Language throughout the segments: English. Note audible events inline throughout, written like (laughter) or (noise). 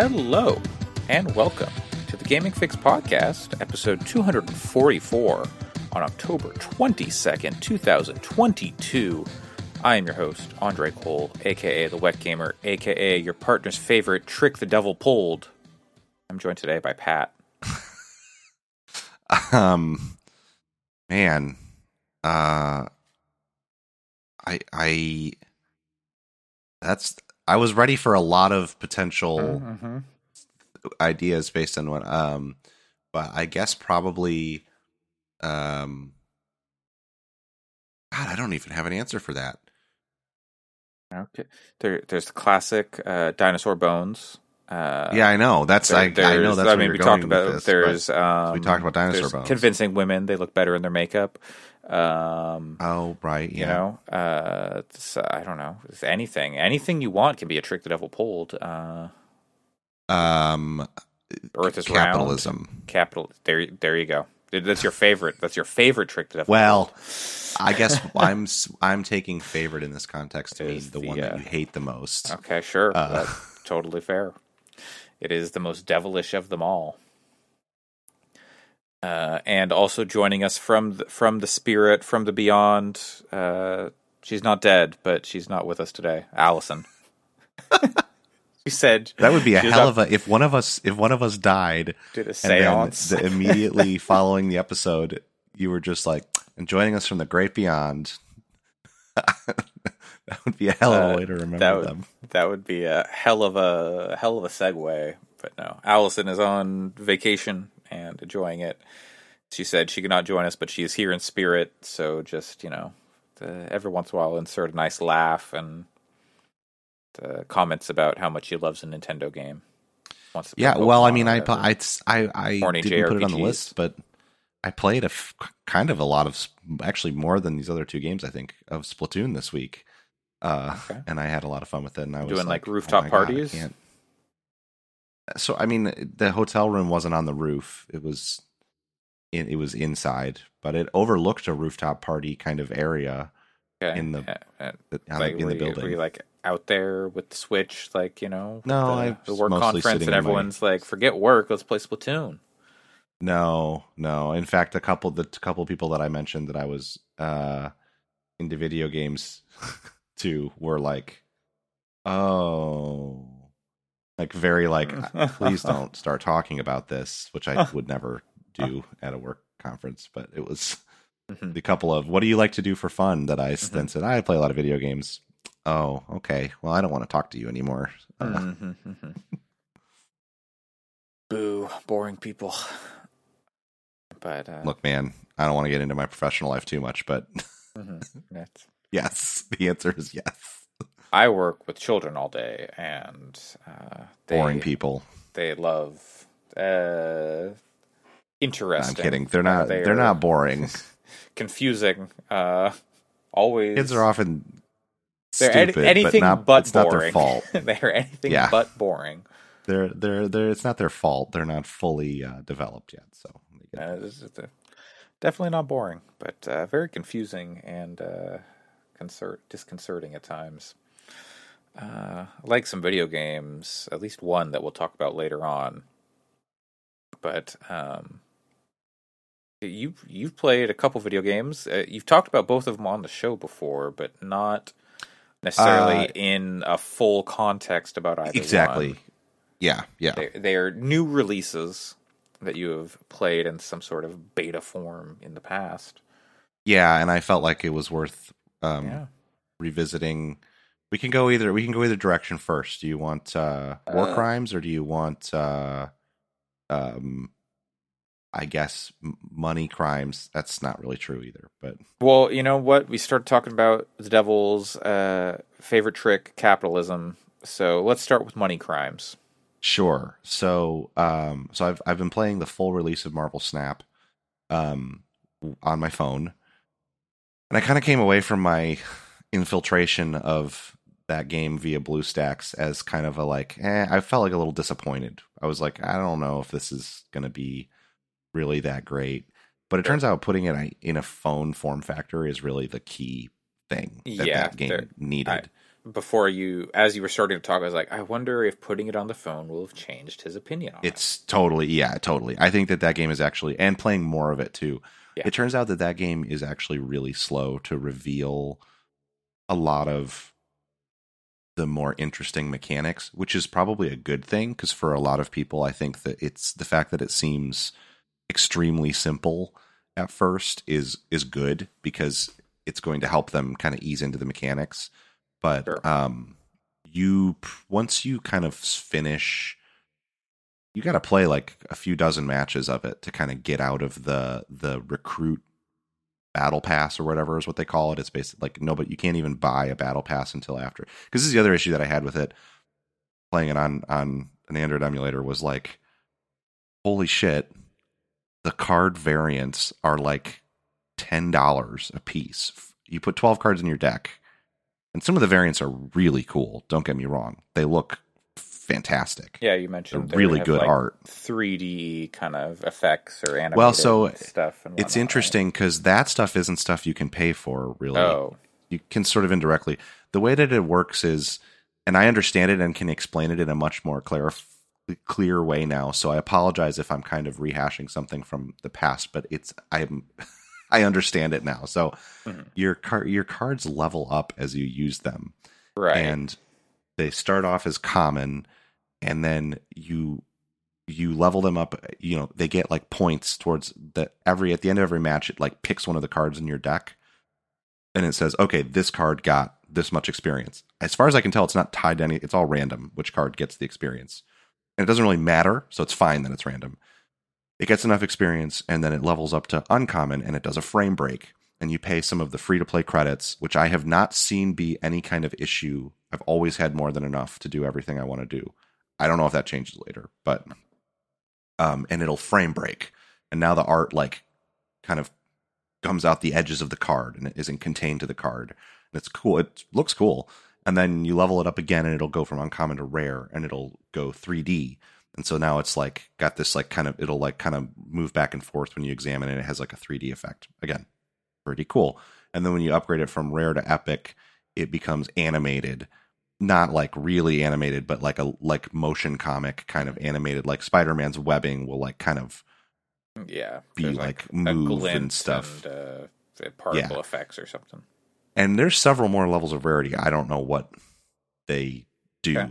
Hello, and welcome to the Gaming Fix Podcast, episode 244 on October 22nd, 2022. I am your host, Andre Cole, aka The Wet Gamer, aka your partner's favorite trick the devil pulled. I'm joined today by Pat. (laughs) um man uh i i that's i was ready for a lot of potential Mm-hmm. ideas based on what um but i guess probably um god i don't even have an answer for that Okay. There, there's the classic uh, dinosaur bones. Uh, yeah i know that's there- I, I know that's I mean, we talked about this, there's um, we talked about dinosaur bones. convincing women they look better in their makeup. Um, oh right you yeah know, uh, it's, uh, I don't know, It's anything, anything you want can be a trick the devil pulled. Uh, um Earth is capitalism round. Capital. There, there you go. That's your favorite. That's your favorite trick the devil. Well. I guess I'm I'm taking favorite in this context to mean the, the, one uh, that you hate the most. okay, sure, uh, that's totally fair. It is the most devilish of them all. Uh, and also joining us from the, from the spirit, from the beyond. Uh, she's not dead, but she's not with us today. Allison. (laughs) she said That would be a hell of a if one of us if one of us died did a seance. the, (laughs) immediately following the episode you were just like and joining us from the great beyond. (laughs) that would be a hell of a Uh, way to remember that would them. that would be a hell of a hell of a segue. But no, Allison is on vacation and enjoying it. She said she could not join us, but she is here in spirit. So just you know, the, every once in a while, insert a nice laugh and the comments about how much she loves a Nintendo game. Wants to play Yeah, well, I mean, I. I I, I didn't put it on the list, but I played a f- kind of a lot of actually more than these other two games. I think of Splatoon this week, uh, Okay. and I had a lot of fun with it. And I was Doing, like, like, rooftop oh my God, parties? can't- So I mean, the hotel room wasn't on the roof; it was in, it was inside, but it overlooked a rooftop party kind of area Okay. in the- Uh, on- like, in the you- building. Were you like out there with the Switch, like you know, No, the, I the work mostly conference, and in my- everyone's like, "Forget work, let's play Splatoon." No, no. In fact, a couple the couple people that I mentioned that I was uh into video games (laughs) to were like, "Oh." Like very like (laughs) please don't start talking about this, which I would never do (laughs) at a work conference, but it was Mhm. the couple of what do you like to do for fun that I Mm-hmm. then said I play a lot of video games. Oh, okay. Well, I don't want to talk to you anymore. Uh, Mhm, mhm. (laughs) Boo, boring people. But uh, Look, man, I don't want to get into my professional life too much, but mhm, yes, the answer is yes. I work with children all day, and uh, they Boring people. they love uh, interesting. I'm kidding. They're not. they They're not boring. (laughs) confusing. Uh, always Kids are often They're any- stupid, anything but not. but it's not their fault. (laughs) They're anything Yeah. but boring. They're they're they're. It's not their fault. They're not fully uh, developed yet. So Uh, this is the- definitely not boring, but uh, very confusing and uh, concert disconcerting at times. Uh, like some video games, at least one that we'll talk about later on. But um, you you've played a couple video games. Uh, you've talked about both of them on the show before, but not necessarily Uh, in a full context about either exactly. one. Yeah. Yeah. They, they are new releases that you have played in some sort of beta form in the past. Yeah. And I felt like it was worth um, yeah. revisiting. We can go either. We can go either direction first. Do you want uh, war Uh, crimes or do you want, uh, um, I guess, money crimes? That's not really true either. But Well, you know what? We started talking about the devil's uh, favorite trick, capitalism. So let's start with money crimes. Sure. So, um, so I've I've been playing the full release of Marvel Snap, um, on my phone, and I kind of came away from my infiltration of that game via BlueStacks as kind of a like, eh, I felt like a little disappointed. I was like, I don't know if this is going to be really that great. But it turns out putting it in a phone form factor is really the key thing that Yeah, that game needed. before you, as you were starting to talk, I was like, I wonder if putting it on the phone will have changed his opinion on it's totally yeah totally i think that that game is actually and playing more of it too Yeah. it turns out that that game is actually really slow to reveal a lot of the more interesting mechanics which is probably a good thing because for a lot of people i think that it's the fact that it seems extremely simple at first is is good because it's going to help them kind of ease into the mechanics but Sure. um you once you kind of finish you got to play like a few dozen matches of it to kind of get out of the the recruit battle pass or whatever is what they call it. It's basically like no but you can't even buy a battle pass until after. Because this is the other issue that i had with it playing it on on an android emulator was like holy shit the card variants are like $10 a piece you put 12 cards in your deck and some of the variants are really cool don't get me wrong. They look fantastic. Yeah, you mentioned really good like, art. 3D kind of effects or animated Well, so stuff. And it's interesting because that stuff isn't stuff you can pay for really. Oh, you can sort of indirectly. The way that it works is and i understand it and can explain it in a much more clear clear way now so i apologize if i'm kind of rehashing something from the past but it's i'm (laughs) i understand it now. So Mhm. your car your cards level up as you use them. Right. and they start off as common and then you you level them up you know they get like points towards the every at the end of every match it like picks one of the cards in your deck. And it says okay this card got this much experience. As far as i can tell it's not tied to any it's all random which card gets the experience. And it doesn't really matter so it's fine that it's random. It gets enough experience and then it levels up to uncommon and it does a frame break and you pay some of the free to play credits which i have not seen be any kind of issue. I've always had more than enough to do everything i want to do i don't know if that changes later but um and it'll frame break. And now the art like kind of comes out the edges of the card and it isn't contained to the card. And it's cool. It looks cool. And then you level it up again and it'll go from uncommon to rare and it'll go 3d and so now it's like got this like kind of it'll like kind of move back and forth when you examine it. It has like a 3d effect. Again pretty cool. And then when you upgrade it from rare to epic it becomes animated not like really animated but like a like motion comic kind of animated like spider-man's webbing will like kind of yeah, be, like, a move and stuff. and, uh, particle Yeah. effects or something. and there's several more levels of rarity i don't know what they do Okay.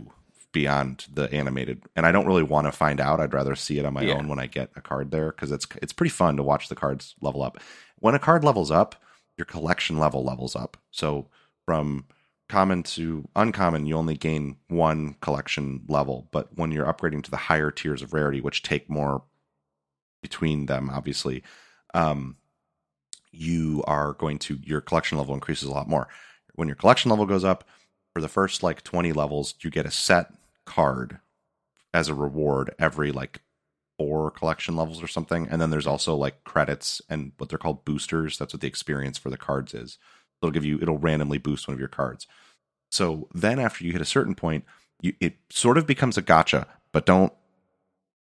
beyond the animated and i don't really want to find out i'd rather see it on my Yeah. own when i get a card there because it's it's pretty fun to watch the cards level up when a card levels up your collection level levels up so from common to uncommon you only gain one collection level. But when you're upgrading to the higher tiers of rarity which take more between them obviously um you are going to your collection level increases a lot more. When your collection level goes up for the first like 20 levels you get a set card as a reward every like four collection levels or something. And then there's also like credits and what they're called boosters. That's what the experience for the cards is it'll give you it'll randomly boost one of your cards so then after you hit a certain point you, it sort of becomes a gacha but don't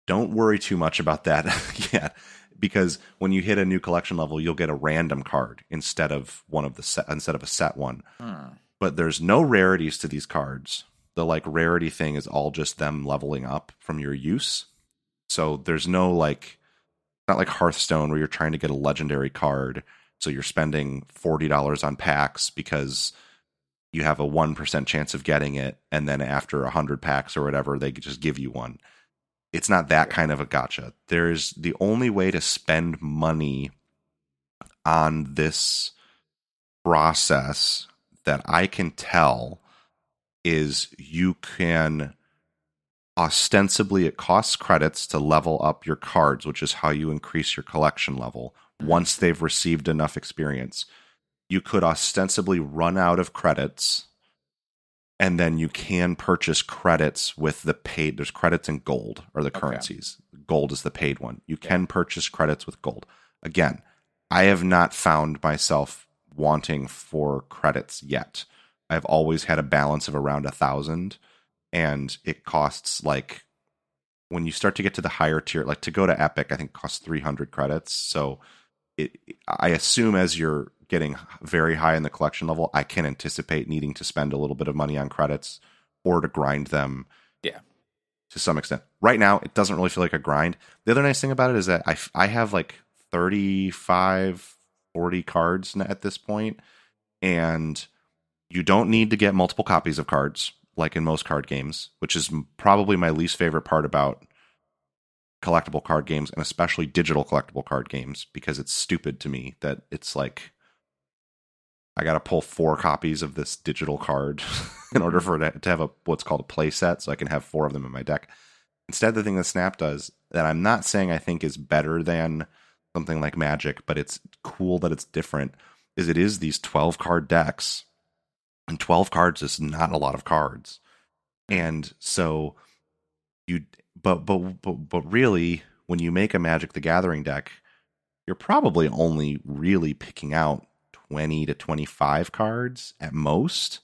don't worry too much about that (laughs) yet because when you hit a new collection level you'll get a random card instead of one of the set instead of a set one Hmm. but there's no rarities to these cards. The like rarity thing is all just them leveling up from your use. So there's no like not like Hearthstone where you're trying to get a legendary card, so you're spending forty dollars on packs because you have a one percent chance of getting it, and then after a hundred packs or whatever, they just give you one. It's not that kind of a gacha. There's the only way to spend money on this process that I can tell is you can ostensibly it costs credits to level up your cards, which is how you increase your collection level once they've received enough experience. You could ostensibly run out of credits and then you can purchase credits with the paid there's credits in gold or the Okay. currencies. Gold is the paid one. You can purchase credits with gold. Again, I have not found myself wanting for credits yet. I've always had a balance of around a thousand, and it costs like when you start to get to the higher tier, like to go to Epic, I think costs three hundred credits. So it, I assume as you're getting very high in the collection level, I can anticipate needing to spend a little bit of money on credits or to grind them. Yeah. To some extent. Right now, it doesn't really feel like a grind. The other nice thing about it is that I, I have like 35, 40 cards at this point, and you don't need to get multiple copies of cards like in most card games, which is probably my least favorite part about collectible card games and especially digital collectible card games because it's stupid to me that it's like I got to pull four copies of this digital card (laughs) in order for it to have a what's called a play set so I can have four of them in my deck. Instead, the thing that Snap does that I'm not saying I think is better than something like Magic, but it's cool that it's different is it is these 12 card decks and 12 cards is not a lot of cards. And so you but but but but really when you make a Magic the Gathering deck, you're probably only really picking out 20 to 25 cards at most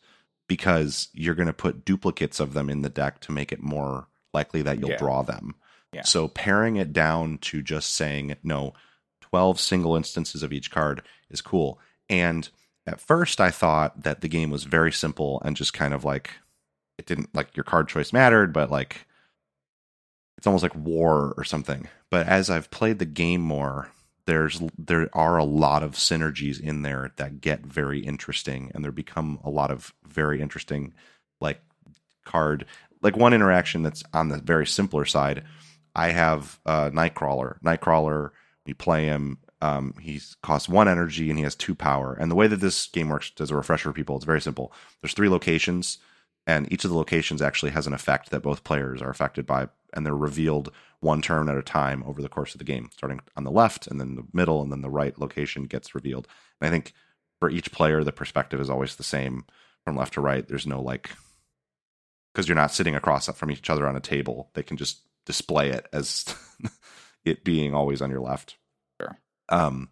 because you're going to put duplicates of them in the deck to make it more likely that you'll Yeah. draw them. Yeah. So paring it down to just saying no, 12 single instances of each card is cool. And at first I thought that the game was very simple and just kind of like it didn't like your card choice mattered, but like it's almost like war or something. But as I've played the game more, there's there are a lot of synergies in there that get very interesting and there become a lot of very interesting like card like one interaction that's on the very simpler side. I have uh nightcrawler. Nightcrawler we play him um he's costs one energy and he has two power. And the way that this game works as a refresher for people it's very simple. There's three locations and each of the locations actually has an effect that both players are affected by and they're revealed one turn at a time over the course of the game starting on the left and then the middle and then the right location gets revealed. And i think for each player the perspective is always the same from left to right. There's no like because you're not sitting across from each other on a table they can just display it as (laughs) it being always on your left. Sure. um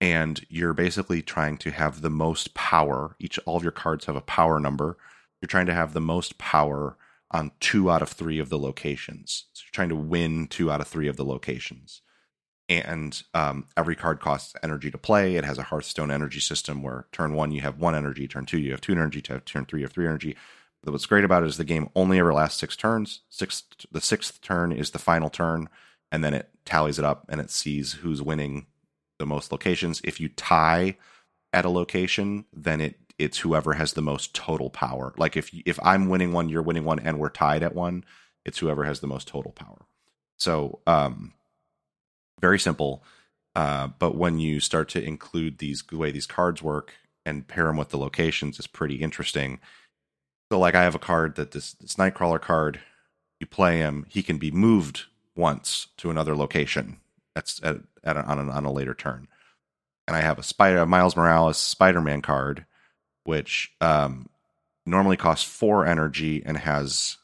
and you're basically trying to have the most power. Each all of your cards have a power number you're trying to have the most power on two out of three of the locations so you're trying to win two out of three of the locations and um, every card costs energy to play. It has a Hearthstone energy system where turn one you have one energy, turn two you have two energy, turn three you have three energy. But what's great about it is the game only ever lasts six turns. Sixth, the sixth turn is the final turn, and then it tallies it up and it sees who's winning the most locations. If you tie at a location, then it it's whoever has the most total power. Like if if I'm winning one, you're winning one, and we're tied at one, it's whoever has the most total power. So um, very simple. Uh, but when you start to include these the way these cards work and pair them with the locations is pretty interesting. So like I have a card that this this Nightcrawler card, you play him, he can be moved once to another location. That's at, at a, on, a, on a later turn. And I have a Spider Miles Morales Spider Man card, which um, normally costs four energy and has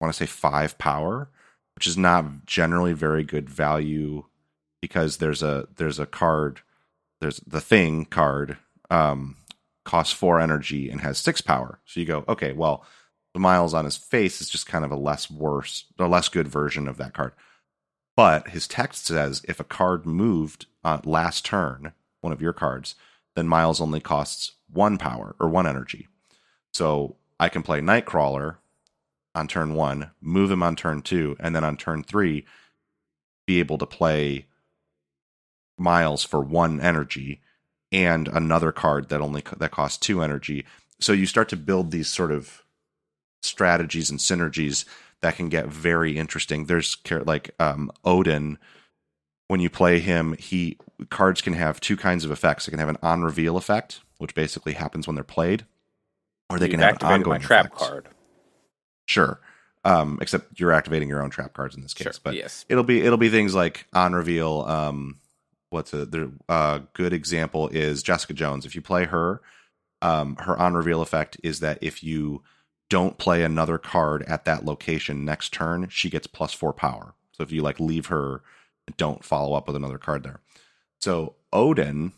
I want to say five power, which is not generally very good value because there's a there's a card there's the thing card um costs four energy and has six power. So you go, okay, well, the miles on his face is just kind of a less worse or less good version of that card. But his text says if a card moved uh, last turn, one of your cards, then Miles only costs one power or one energy. So I can play Nightcrawler on turn one, move him on turn two, and then on turn three, be able to play Miles for one energy and another card that only that costs two energy. So you start to build these sort of strategies and synergies that can get very interesting. There's like um, Odin. When you play him, he cards can have two kinds of effects. They can have an on reveal effect, which basically happens when they're played, or they You've can have an ongoing my trap effect. card. Sure. Um, except you're activating your own trap cards in this case. Sure. But yes. it'll be it'll be things like on reveal. Um, what's a the uh, good example is Jessica Jones. If you play her, um, her on reveal effect is that if you don't play another card at that location next turn, she gets plus four power. So if you like leave her, don't follow up with another card there. So Odin,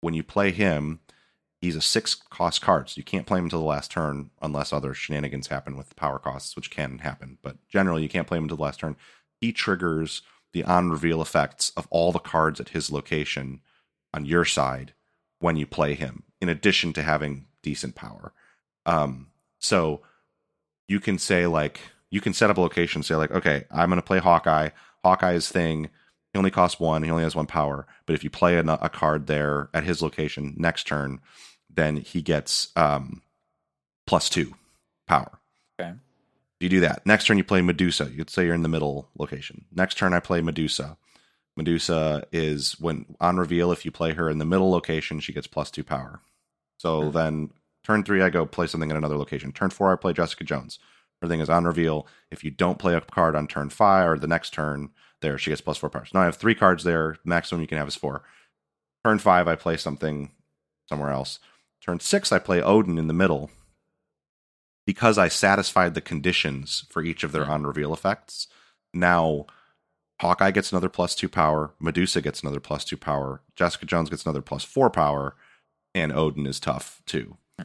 when you play him, he's a six cost card, so you can't play him until the last turn unless other shenanigans happen with power costs, which can happen. But generally, you can't play him until the last turn. He triggers the on reveal effects of all the cards at his location on your side when you play him, in addition to having decent power. Um, so you can say like you can set up a location, say like, okay, I'm going to play Hawkeye. Hawkeye's thing, he only costs one. He only has one power. But if you play a, a card there at his location next turn, then he gets um, plus two power. Okay. You do that. Next turn, you play Medusa. You'd say you're in the middle location. Next turn, I play Medusa. Medusa is when on reveal, if you play her in the middle location, she gets plus two power. So Hmm. then turn three, I go play something in another location. Turn four, I play Jessica Jones. Her thing is on reveal. If you don't play a card on turn five or the next turn, there she gets plus four powers. Now I have three cards there. Maximum you can have is four. Turn five, I play something somewhere else. Turn six, I play Odin in the middle because I satisfied the conditions for each of their Hmm. on reveal effects. Now Hawkeye gets another plus two power, Medusa gets another plus two power, Jessica Jones gets another plus four power, and Odin is tough too. Hmm.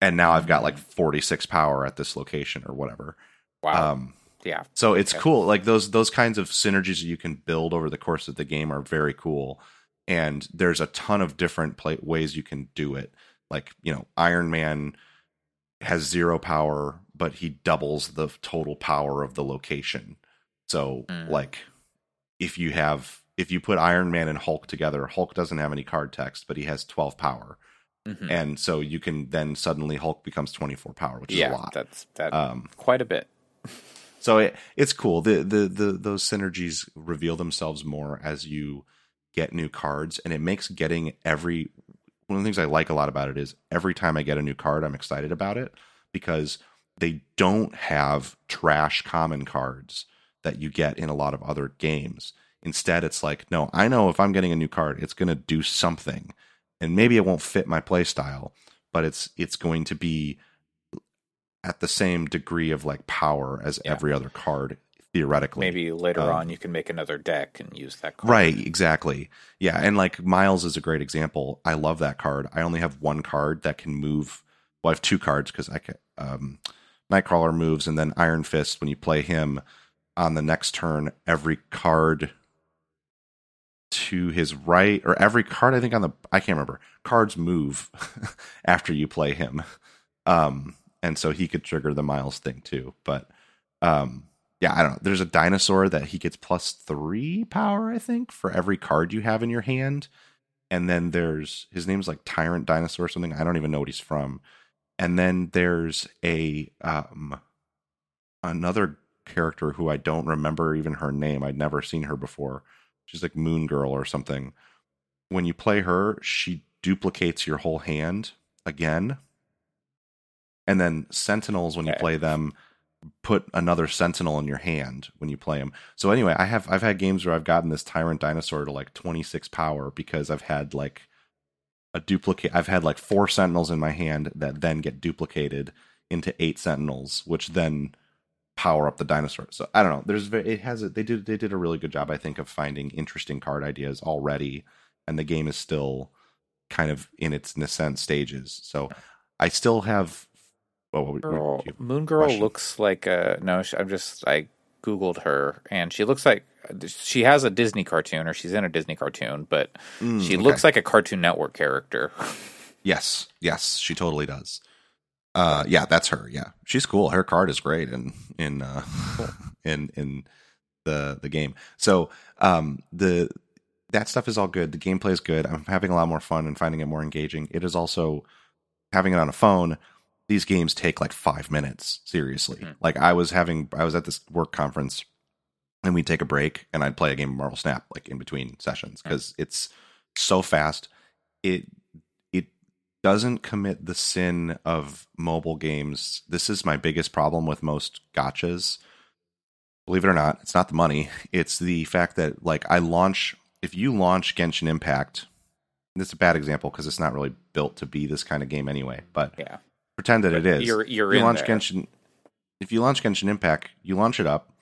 And now I've got like 46 power at this location or whatever. Wow. Um, yeah. so it's Okay. cool. Like those those kinds of synergies that you can build over the course of the game are very cool. And there's a ton of different play- ways you can do it. Like you know, Iron Man has zero power, but he doubles the total power of the location. So Mm. like, if you have if you put Iron Man and Hulk together, Hulk doesn't have any card text, but he has 12 power, Mhm. and so you can then suddenly Hulk becomes 24 power, which is a lot. That's that. Um, quite a bit. (laughs) so it, it's cool. The, the the those synergies reveal themselves more as you get new cards, and it makes getting every one of the things I like a lot about it is every time I get a new card, I'm excited about it because they don't have trash common cards that you get in a lot of other games. Instead, it's like, no, I know if I'm getting a new card, it's going to do something, and maybe it won't fit my play style, but it's it's going to be at the same degree of like power as Yeah. every other card theoretically. Maybe later um, on you can make another deck and use that card. Right, exactly. Yeah, and like Miles is a great example. I love that card. I only have one card that can move. Well, I have two cards because I can. Um, Nightcrawler moves, and then Iron Fist. When you play him on the next turn, every card to his right, or every card I think on the I can't remember. Cards move (laughs) after you play him, um, and so he could trigger the Miles thing too. But um, yeah, I don't know. There's a dinosaur that he gets plus three power, I think, for every card you have in your hand. And then there's his name's like Tyrant Dinosaur or something. I don't even know what he's from. And then there's a um another character who I don't remember even her name. I'd never seen her before. She's like Moon Girl or something. When you play her, she duplicates your whole hand again. And then Sentinels, when you play them, put another sentinel in your hand when you play them. So anyway, I have I've had games where I've gotten this tyrant dinosaur to like 26 power because I've had like a duplicate I've had like four sentinels in my hand that then get duplicated into eight sentinels which then power up the dinosaur. So I don't know. There's it has it. they did they did a really good job I think of finding interesting card ideas already and the game is still kind of in its nascent stages. So I still have oh, what, what, Girl, what, you- Moon Girl question? looks like a no. sh- I'm just I googled her and she looks like she has a Disney cartoon or she's in a Disney cartoon, but Mm, she okay. looks like a Cartoon Network character. (laughs) Yes, yes, she totally does. Uh, yeah, that's her. Yeah, she's cool. Her card is great in in uh, (laughs) in in the the game. So um, the that stuff is all good. The gameplay is good. I'm having a lot more fun and finding it more engaging. It is also having it on a phone. These games take like five minutes. Seriously, Mhm. like I was having, I was at this work conference, and we'd take a break, and I'd play a game of Marvel Snap like in between sessions because it's so fast. It it doesn't commit the sin of mobile games. This is my biggest problem with most gachas. Believe it or not, it's not the money. (laughs) It's the fact that like I launch if you launch Genshin Impact, and it's a bad example because it's not really built to be this kind of game anyway, but yeah, pretend that it is. you're you're you in launch there. Genshin if you launch Genshin Impact, you launch it up.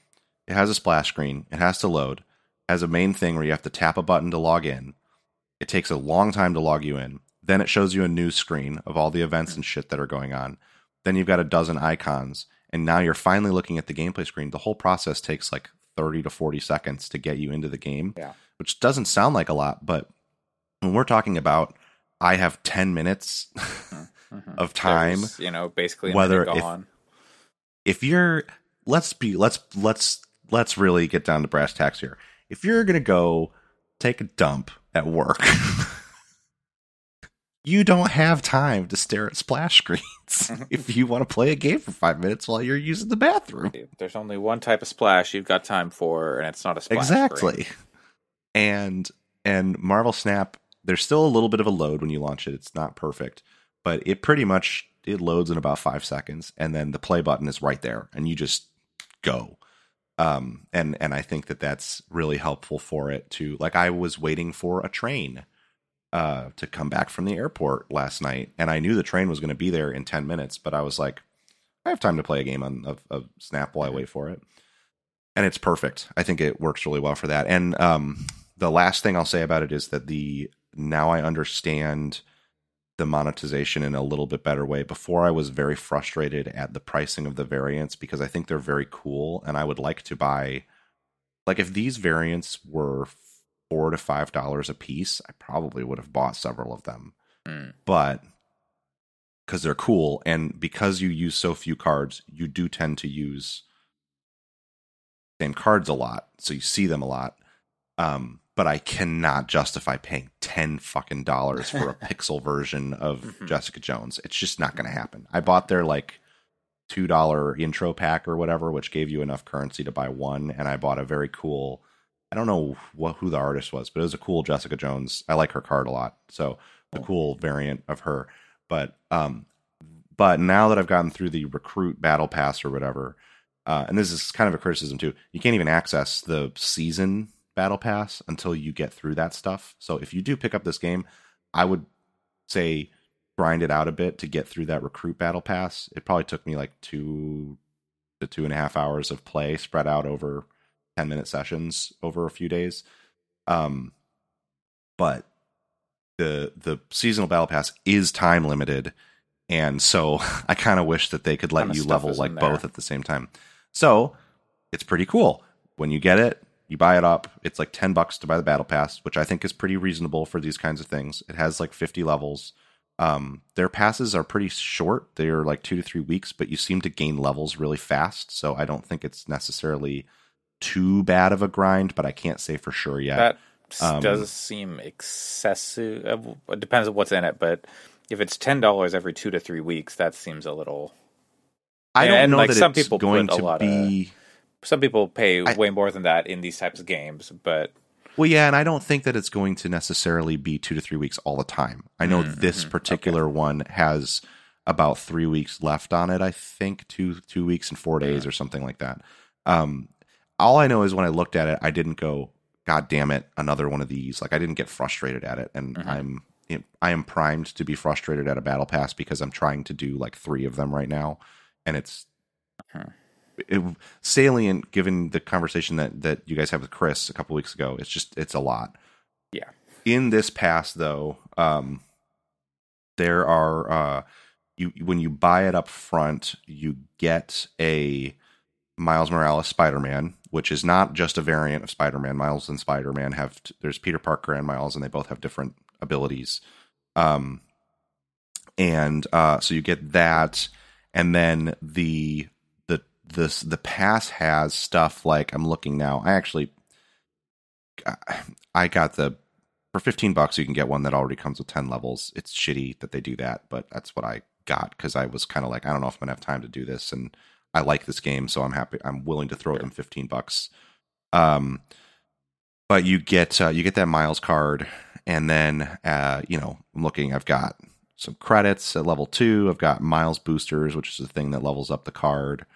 It has a splash screen. It has to load. It has a main thing where you have to tap a button to log in. It takes a long time to log you in. Then it shows you a news screen of all the events and shit that are going on. Then you've got a dozen icons, and now you're finally looking at the gameplay screen. The whole process takes like 30 to 40 seconds to get you into the game, Yeah. which doesn't sound like a lot, but when we're talking about I have ten minutes mm-hmm. (laughs) Mhm. of time. There's, you know, basically whether minute if- If you're let's be let's let's let's really get down to brass tacks here. If you're gonna go take a dump at work, (laughs) you don't have time to stare at splash screens (laughs) if you want to play a game for five minutes while you're using the bathroom. There's only one type of splash you've got time for, and it's not a splash. screen. exactly and and marvel snap there's still a little bit of a load when you launch it it's not perfect but it pretty much it loads in about five seconds and then the play button is right there and you just go um and and i think that that's really helpful for it to like i was waiting for a train uh to come back from the airport last night and i knew the train was going to be there in 10 minutes but i was like i have time to play a game on of, of snap while i wait for it and it's perfect. I think it works really well for that. And um, the last thing I'll say about it is that the now I understand the monetization in a little bit better way. Before I was very frustrated at the pricing of the variants because I think they're very cool and I would like to buy like if these variants were four to five dollars a piece, I probably would have bought several of them. Hmm. But because they're cool and because you use so few cards, you do tend to use same cards a lot, so you see them a lot. Um, but I cannot justify paying ten fucking dollars for a (laughs) pixel version of Mhm. Jessica Jones. It's just not going to happen. I bought their like two dollar intro pack or whatever, which gave you enough currency to buy one, and I bought a very cool. I don't know what who the artist was, but it was a cool Jessica Jones. I like her card a lot, so the Cool. cool variant of her. But um, but now that I've gotten through the recruit battle pass or whatever, uh, and this is kind of a criticism too. You can't even access the season battle pass until you get through that stuff. So if you do pick up this game, I would say grind it out a bit to get through that recruit battle pass. It probably took me like two to two and a half hours of play spread out over 10 minute sessions over a few days. Um, but the the seasonal battle pass is time limited and so (laughs) i kind of wish that they could let you level like both at the same time so it's pretty cool when you get it you buy it up it's like 10 bucks to buy the battle pass which i think is pretty reasonable for these kinds of things it has like 50 levels um, their passes are pretty short they're like two to three weeks but you seem to gain levels really fast so i don't think it's necessarily too bad of a grind but i can't say for sure yet That Um, does seem excessive. Uh, It depends on what's in it, but if it's ten dollars every two to three weeks, that seems a little. i don't and, know like, that some it's people going to lot of- be Some people pay I- way more than that in these types of games, but Well, yeah, and I don't think that it's going to necessarily be two to three weeks all the time. I know Mm, this mhm, particular one has about three weeks left on it. I think two two weeks and four days or something like that. Um, all I know is when I looked at it, I didn't go, "God damn it, another one of these!" Like I didn't get frustrated at it, and Mhm. I'm I am primed to be frustrated at a battle pass because I'm trying to do like three of them right now, and it's. It, salient given the conversation that that you guys had with Chris a couple weeks ago. It's just it's a lot. Yeah. In this pass though, um, there are uh, you when you buy it up front, you get a Miles Morales Spider Man, which is not just a variant of Spider Man. Miles and Spider Man have t- there's Peter Parker and Miles, and they both have different abilities. Um, and uh, so you get that, and then the the this the pass has stuff like I'm looking now. I actually I got the for 15 bucks you can get one that already comes with 10 levels. It's shitty that they do that, but that's what I got cuz I was kind of like I don't know if I'm going to have time to do this and I like this game so I'm happy I'm willing to throw Sure. them 15 bucks. Um but you get uh, you get that miles card and then uh you know, I'm looking I've got some credits at level 2. I've got miles boosters, which is the thing that levels up the card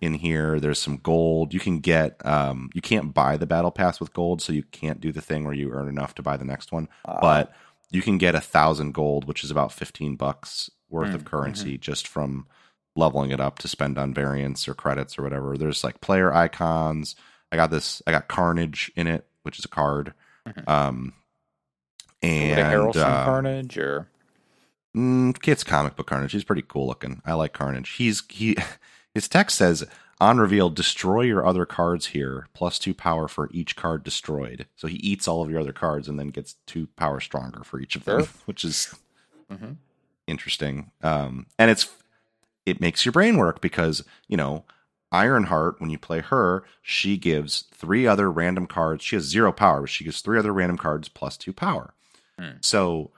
in here. There's some gold. You can get um you can't buy the battle pass with gold, so you can't do the thing where you earn enough to buy the next one. uh, But you can get a thousand gold, which is about fifteen bucks worth of Mm, currency just from leveling it up to spend on variants or credits or whatever. There's like player icons. I got this I got Carnage in it, which is a card. Mhm. Um and Harrelson uh, Carnage or Mm, comic book Carnage. He's pretty cool looking. I like Carnage. He's he. (laughs) His text says on reveal, destroy your other cards here, plus two power for each card destroyed. So he eats all of your other cards and then gets two power stronger for each of them, Sure. (laughs) which is Mm-hmm. interesting. Um, and it's it makes your brain work because you know Ironheart when you play her, she gives three other random cards. She has zero power, but she gives three other random cards plus two power. Hmm. So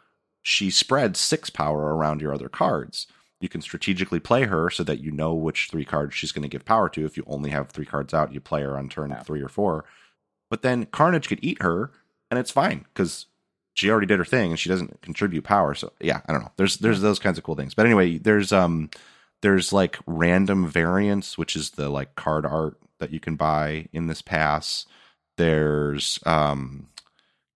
she spreads six power around your other cards. You can strategically play her so that you know which three cards she's going to give power to. If you only have three cards out, you play her on turn Yeah. three or four. But then Carnage could eat her, and it's fine because she already did her thing and she doesn't contribute power. So yeah, I don't know. There's there's those kinds of cool things. But anyway, there's um there's like random variants, which is the like card art that you can buy in this pass. There's um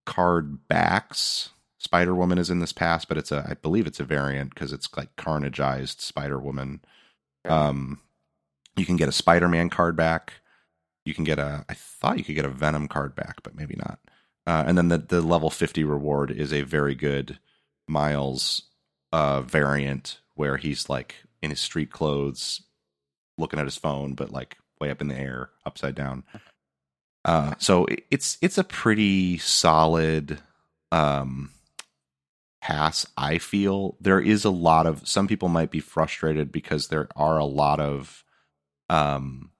card backs. Spider Woman is in this pass, but it's a I believe it's a variant because it's like carnageized Spider Woman. Um, you can get a Spider Man card back. You can get a I thought you could get a Venom card back, but maybe not. Uh, and then the the level fifty reward is a very good Miles uh, variant where he's like in his street clothes, looking at his phone, but like way up in the air, upside down. (laughs) Uh, so it- it's it's a pretty solid um, pass. I feel there is a lot of some people might be frustrated because there are a lot of um,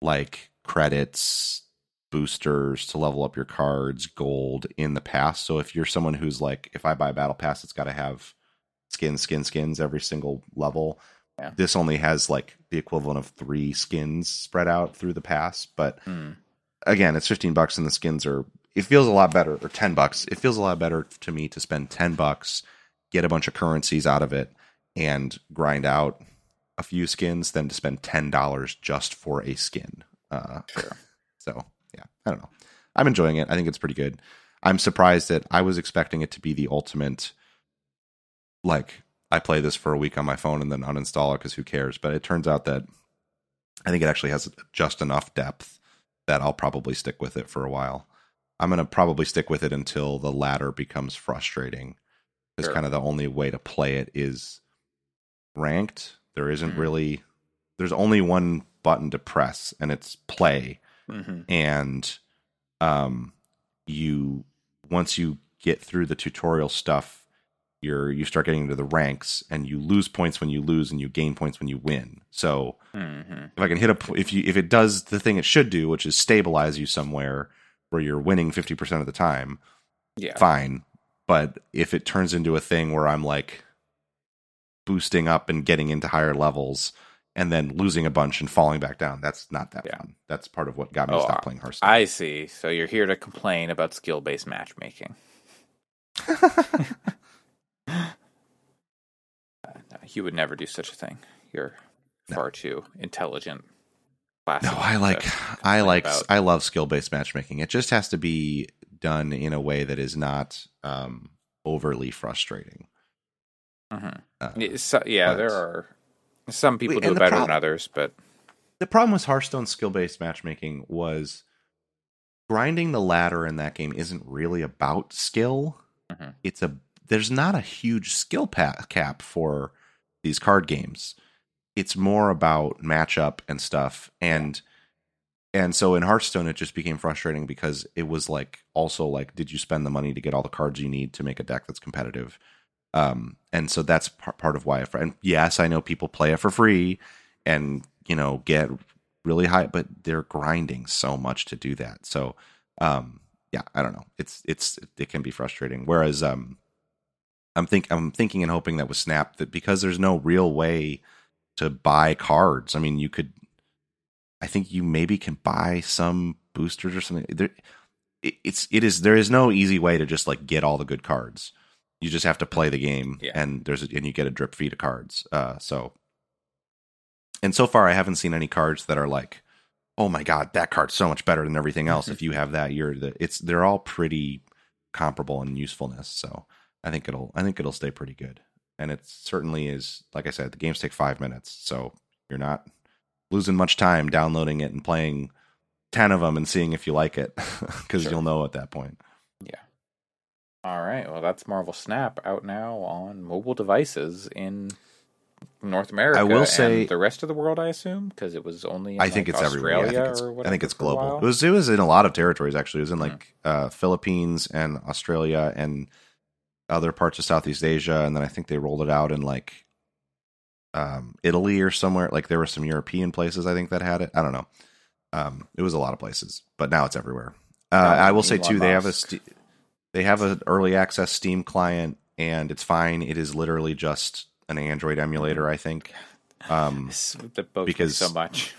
like credits boosters to level up your cards, gold in the past. So if you're someone who's like, if I buy a battle pass, it's got to have skins, skin, skins every single level. Yeah. This only has like the equivalent of three skins spread out through the pass, but Hmm. again, it's 15 bucks and the skins are it feels a lot better or 10 bucks. It feels a lot better to me to spend 10 bucks, get a bunch of currencies out of it and grind out a few skins than to spend $10 just for a skin. Uh Sure. so, yeah, I don't know. I'm enjoying it. I think it's pretty good. I'm surprised that I was expecting it to be the ultimate like I play this for a week on my phone and then uninstall it because who cares? But it turns out that I think it actually has just enough depth that I'll probably stick with it for a while. I'm going to probably stick with it until the ladder becomes frustrating. Because Sure. kind of the only way to play it is ranked. There isn't Mhm. really, there's only one button to press, and it's play Mhm. and um you once you get through the tutorial stuff you're you start getting into the ranks and you lose points when you lose and you gain points when you win so Mhm. if i can hit a if you if it does the thing it should do which is stabilize you somewhere where you're winning 50% of the time Yeah. fine but if it turns into a thing where i'm like boosting up and getting into higher levels and then losing a bunch and falling back down that's not that Yeah. fun that's part of what got me Oh, to stop playing hearthstone I see. So you're here to complain about skill based matchmaking. (laughs) (laughs) No, you would never do such a thing. You're No. far too intelligent. Classic No, I like (sighs) I like about. I love skill based matchmaking. It just has to be done in a way that is not um, overly frustrating. Mm-hmm. Uh, Yeah, so- yeah, but- there are some people do it better prob- than others, but the problem with Hearthstone skill based matchmaking was grinding the ladder in that game isn't really about skill. Mhm. It's a there's not a huge skill pa- cap for these card games. It's more about matchup and stuff. And and so in Hearthstone it just became frustrating because it was like also like did you spend the money to get all the cards you need to make a deck that's competitive? Um and so that's par- part of why I and yes I know people play it for free and you know get really high but they're grinding so much to do that. So um yeah I don't know. It's it's it can be frustrating. Whereas um I'm think I'm thinking and hoping that with Snap that because there's no real way to buy cards I mean you could I think you maybe can buy some boosters or something. There, it, it's it is there is no easy way to just like get all the good cards. You just have to play the game, Yeah. and there's a, and you get a drip feed of cards. Uh, so, and so far I haven't seen any cards that are like, oh my god, that card's so much better than everything else. (laughs) if you have that, you're the it's they're all pretty comparable in usefulness. So I think it'll I think it'll stay pretty good, and it certainly is. Like I said, the games take five minutes, so you're not losing much time downloading it and playing 10 of them and seeing if you like it (laughs) because Sure. you'll know at that point. yeah. All right. Well, that's Marvel Snap out now on mobile devices in North America. I will and say- the rest of the world, I assume, because it was only. In, I think like, it's everywhere. I Australia think it's, I think it's global. It was it was in a lot of territories actually. It was in Hmm. like uh, Philippines and Australia and other parts of Southeast Asia, and then I think they rolled it out in like um, Italy or somewhere. Like there were some European places I think that had it. I don't know. Um, it was a lot of places, but now it's everywhere. Uh, I will say too, they have a st- they have an early access Steam client, and it's fine. It is literally just an Android emulator, I think. Um, This- that bugs me because- so much.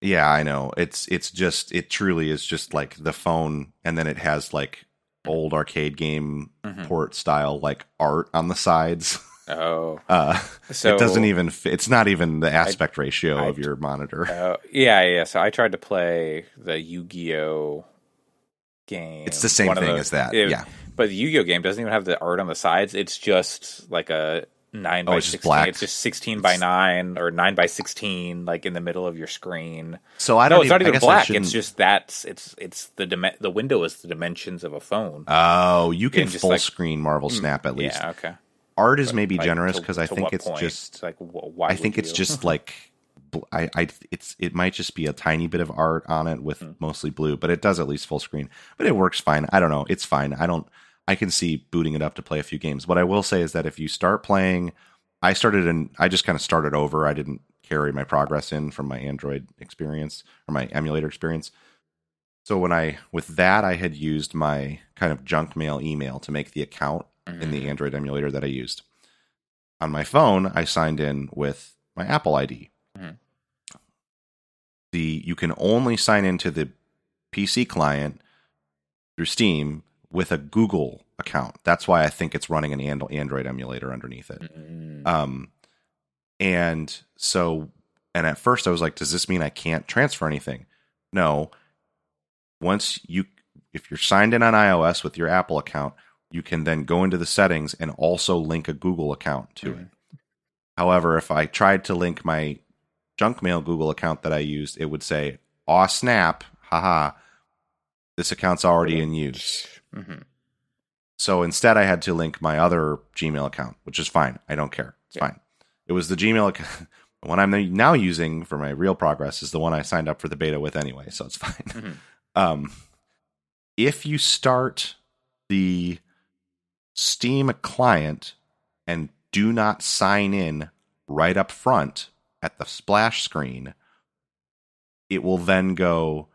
yeah, I know. It's it's just it truly is just like the phone, and then it has like old arcade game Mhm. port style like art on the sides. Oh, (laughs) Uh, so it doesn't even. Fit, it's not even the aspect ratio I- of your monitor. Uh, yeah, yeah. So I tried to play the Yu-Gi-Oh game. It's the same thing as that. it- yeah, but the Yu-Gi-Oh game doesn't even have the art on the sides. It's just like a nine Oh, by it's just sixteen. black. It's just sixteen by nine or nine by sixteen, like in the middle of your screen. so I don't. No, it's not even black. It's just that's it's it's the dim- the window is the dimensions of a phone. Oh, you can just full like- screen Marvel Snap at least. yeah, okay. Art is But, maybe like, generous because I think it's point? just. like why I think it's you? just (laughs) like. I, I it's it might just be a tiny bit of art on it with Hmm. mostly blue, but it does at least full screen. But it works fine. I don't know. It's fine. I don't. I can see booting it up to play a few games. What I will say is that if you start playing, I started and I just kind of started over. I didn't carry my progress in from my Android experience or my emulator experience. So when I with that I had used my kind of junk mail email to make the account in Mm-hmm. the Android emulator that I used. On my phone, I signed in with my Apple ID. Mhm. The you can only sign into the PC client through Steam with a Google account. That's why I think it's running an Android emulator underneath it. Mm. Um, and so, and at first I was like, does this mean I can't transfer anything? No. Once you, if you're signed in on iOS with your Apple account, you can then go into the settings and also link a Google account to it. However, if I tried to link my junk mail Google account that I used, it would say, aw snap, haha, this account's already in use. Mhm. So instead, I had to link my other Gmail account, which is fine. I don't care. It's Yeah. fine. It was the Gmail account. (laughs) The one I'm now using for my real progress is the one I signed up for the beta with anyway, so it's (laughs) fine. Mhm. Um, if you start the Steam client and do not sign in right up front at the splash screen, it will then go,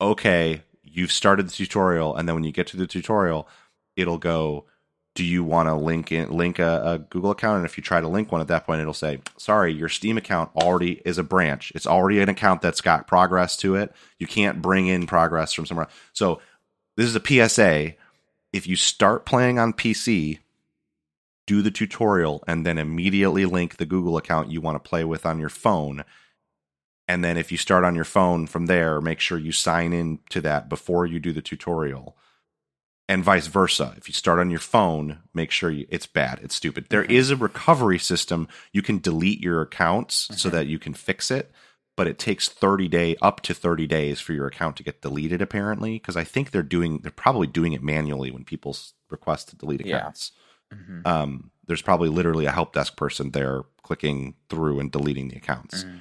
okay, you've started the tutorial, and then when you get to the tutorial, it'll go, do you want to link in link a, a Google account? And if you try to link one at that point, it'll say, sorry, your Steam account already is a branch. It's already an account that's got progress to it. You can't bring in progress from somewhere. So this is a PSA. If you start playing on PC, do the tutorial and then immediately link the Google account you want to play with on your phone. And then if you start on your phone from there, make sure you sign in to that before you do the tutorial. And vice versa. If you start on your phone, make sure you, it's bad. It's stupid. There Mhm. is a recovery system. You can delete your accounts so Mhm. that you can fix it, but it takes 30 day up to 30 days for your account to get deleted apparently because I think they're doing they're probably doing it manually when people request to delete Yeah. accounts Mhm. um, there's probably literally a help desk person there clicking through and deleting the accounts. Mhm.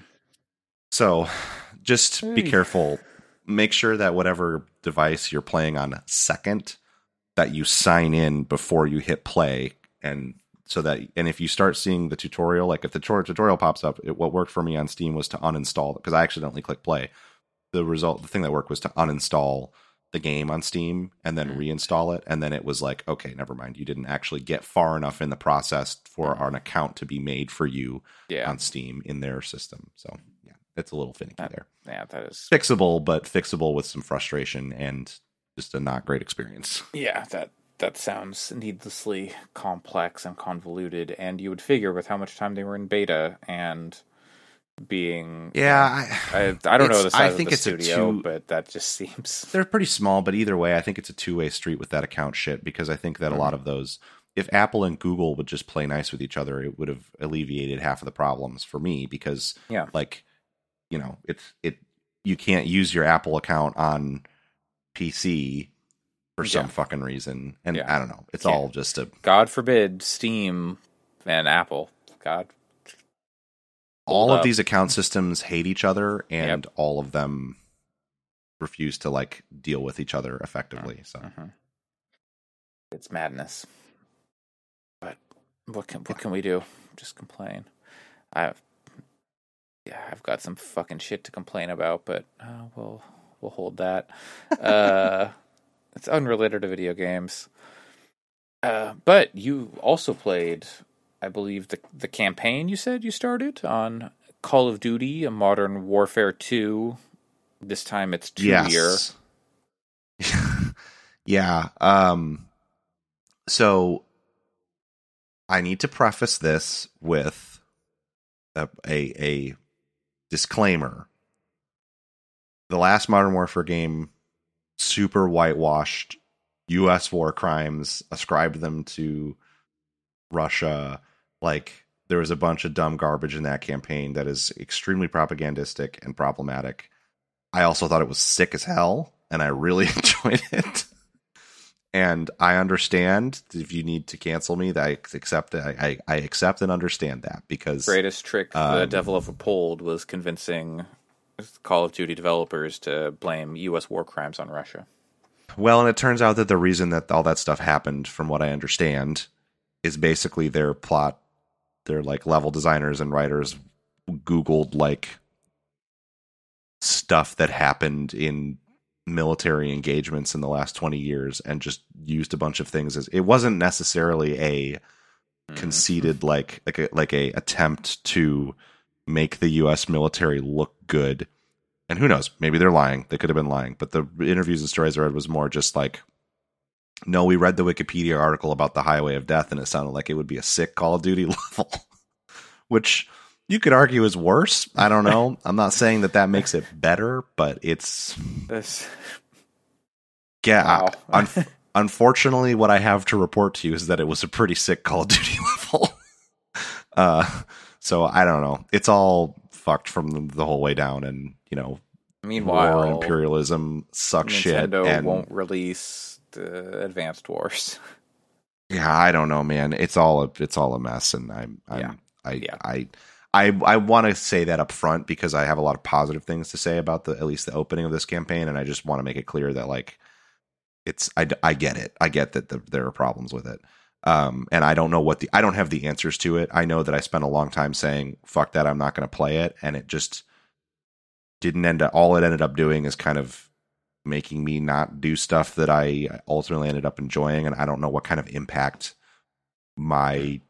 So just be careful. Make sure that whatever device you're playing on second, that you sign in before you hit play, and so that and if you start seeing the tutorial, like if the tutorial pops up, it, what worked for me on Steam was to uninstall because I accidentally clicked play. The result, the thing that worked was to uninstall the game on Steam and then Mhm. reinstall it. And then it was like, okay, never mind. You didn't actually get far enough in the process for an account to be made for you Yeah, on Steam in their system. So it's a little finicky That- there. yeah, that is. Fixable, but fixable with some frustration and just a not great experience. (laughs) Yeah, that that sounds needlessly complex and convoluted. And you would figure with how much time they were in beta and being Yeah, I, I don't know the size I of think the it's a studio, two- but that just seems (laughs) they're pretty small, but either way, I think it's a two way street with that account shit because I think that a lot mm-hmm. of those, if Apple and Google would just play nice with each other, it would have alleviated half of the problems for me because, Yeah. like, you know, it's it you can't use your Apple account on PC for some Yeah. fucking reason, and Yeah. I don't know, it's all just a God forbid Steam and Apple. God, all of up. these account systems hate each other, and all of them refuse to like deal with each other effectively. So Mhm. It's madness. But what can what can we do? Just complain. I yeah, I've got some fucking shit to complain about, but uh, we'll we'll hold that. (laughs) Uh, it's unrelated to video games. Uh, but you also played, I believe, the the campaign you said you started on Call of Duty, a Modern Warfare Two. This time it's two yes. year. (laughs) yeah. Um. So I need to preface this with a, a, a disclaimer. The last Modern Warfare game super whitewashed US war crimes, ascribed them to Russia. Like there was a bunch of dumb garbage in that campaign that is extremely propagandistic and problematic. I also thought it was sick as hell and I really (laughs) enjoyed it and I understand if you need to cancel me, that I accept it. I, I, I accept and understand that because greatest trick um, the devil ever pulled was convincing Call of Duty developers to blame U.S. war crimes on Russia. Well, and it turns out that the reason that all that stuff happened, from what I understand, is basically their plot. Their like level designers and writers Googled like stuff that happened in military engagements in the last 20 years and just used a bunch of things as it wasn't necessarily a mm-hmm. conceited like like a like a attempt to make the US military look good. And who knows, maybe they're lying. They could have been lying, but the interviews and stories I read was more just like no, we read the Wikipedia article about the Highway of Death and it sounded like it would be a sick Call of Duty (laughs) level, which you could argue is worse. I don't know. (laughs) I'm not saying that that makes it better, but it's this. Yeah. Wow. (laughs) un- unfortunately, what I have to report to you is that it was a pretty sick Call of Duty (laughs) level. uh, so I don't know. It's all fucked from the, the whole way down, and you know, meanwhile, war imperialism sucks shit, and won't release the Advanced Wars. Yeah, I don't know, man. It's all a, it's all a mess, and I'm, I'm yeah. I, yeah. I I I want to say that up front because I have a lot of positive things to say about the at least the opening of this campaign, and I just want to make it clear that like it's I, I get it, I get that the, there are problems with it, um, and I don't know what the I don't have the answers to it. I know that I spent a long time saying fuck that, I'm not going to play it, and it just didn't end up. All it ended up doing is kind of making me not do stuff that I ultimately ended up enjoying, and I don't know what kind of impact my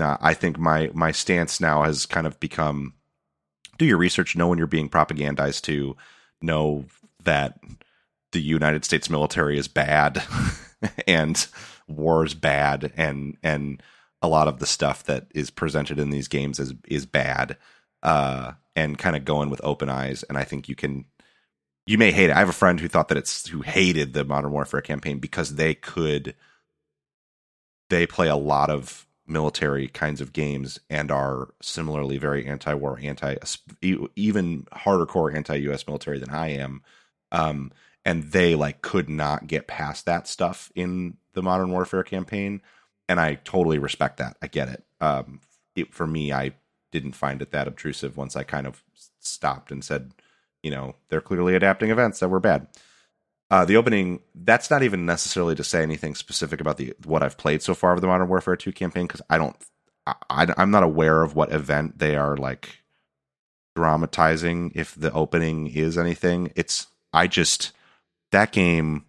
I think my my stance now has kind of become do your research, know when you're being propagandized to, know that the United States military is bad (laughs) and war is bad and and a lot of the stuff that is presented in these games is is bad uh and kind of going with open eyes and I think you can you may hate it. I have a friend who thought that it's who hated the Modern Warfare campaign because they could they play a lot of military kinds of games and are similarly very anti-war, anti even harder core anti-U.S. military than I am. Um, and they like could not get past that stuff in the Modern Warfare campaign, and I totally respect that. I get it. Um, it for me, I didn't find it that obtrusive once I kind of stopped and said, you know, they're clearly adapting events that were bad. Uh, the opening that's not even necessarily to say anything specific about the what I've played so far of the Modern Warfare 2 campaign because I don't I, I'm not aware of what event they are like dramatizing if the opening is anything. It's I just that game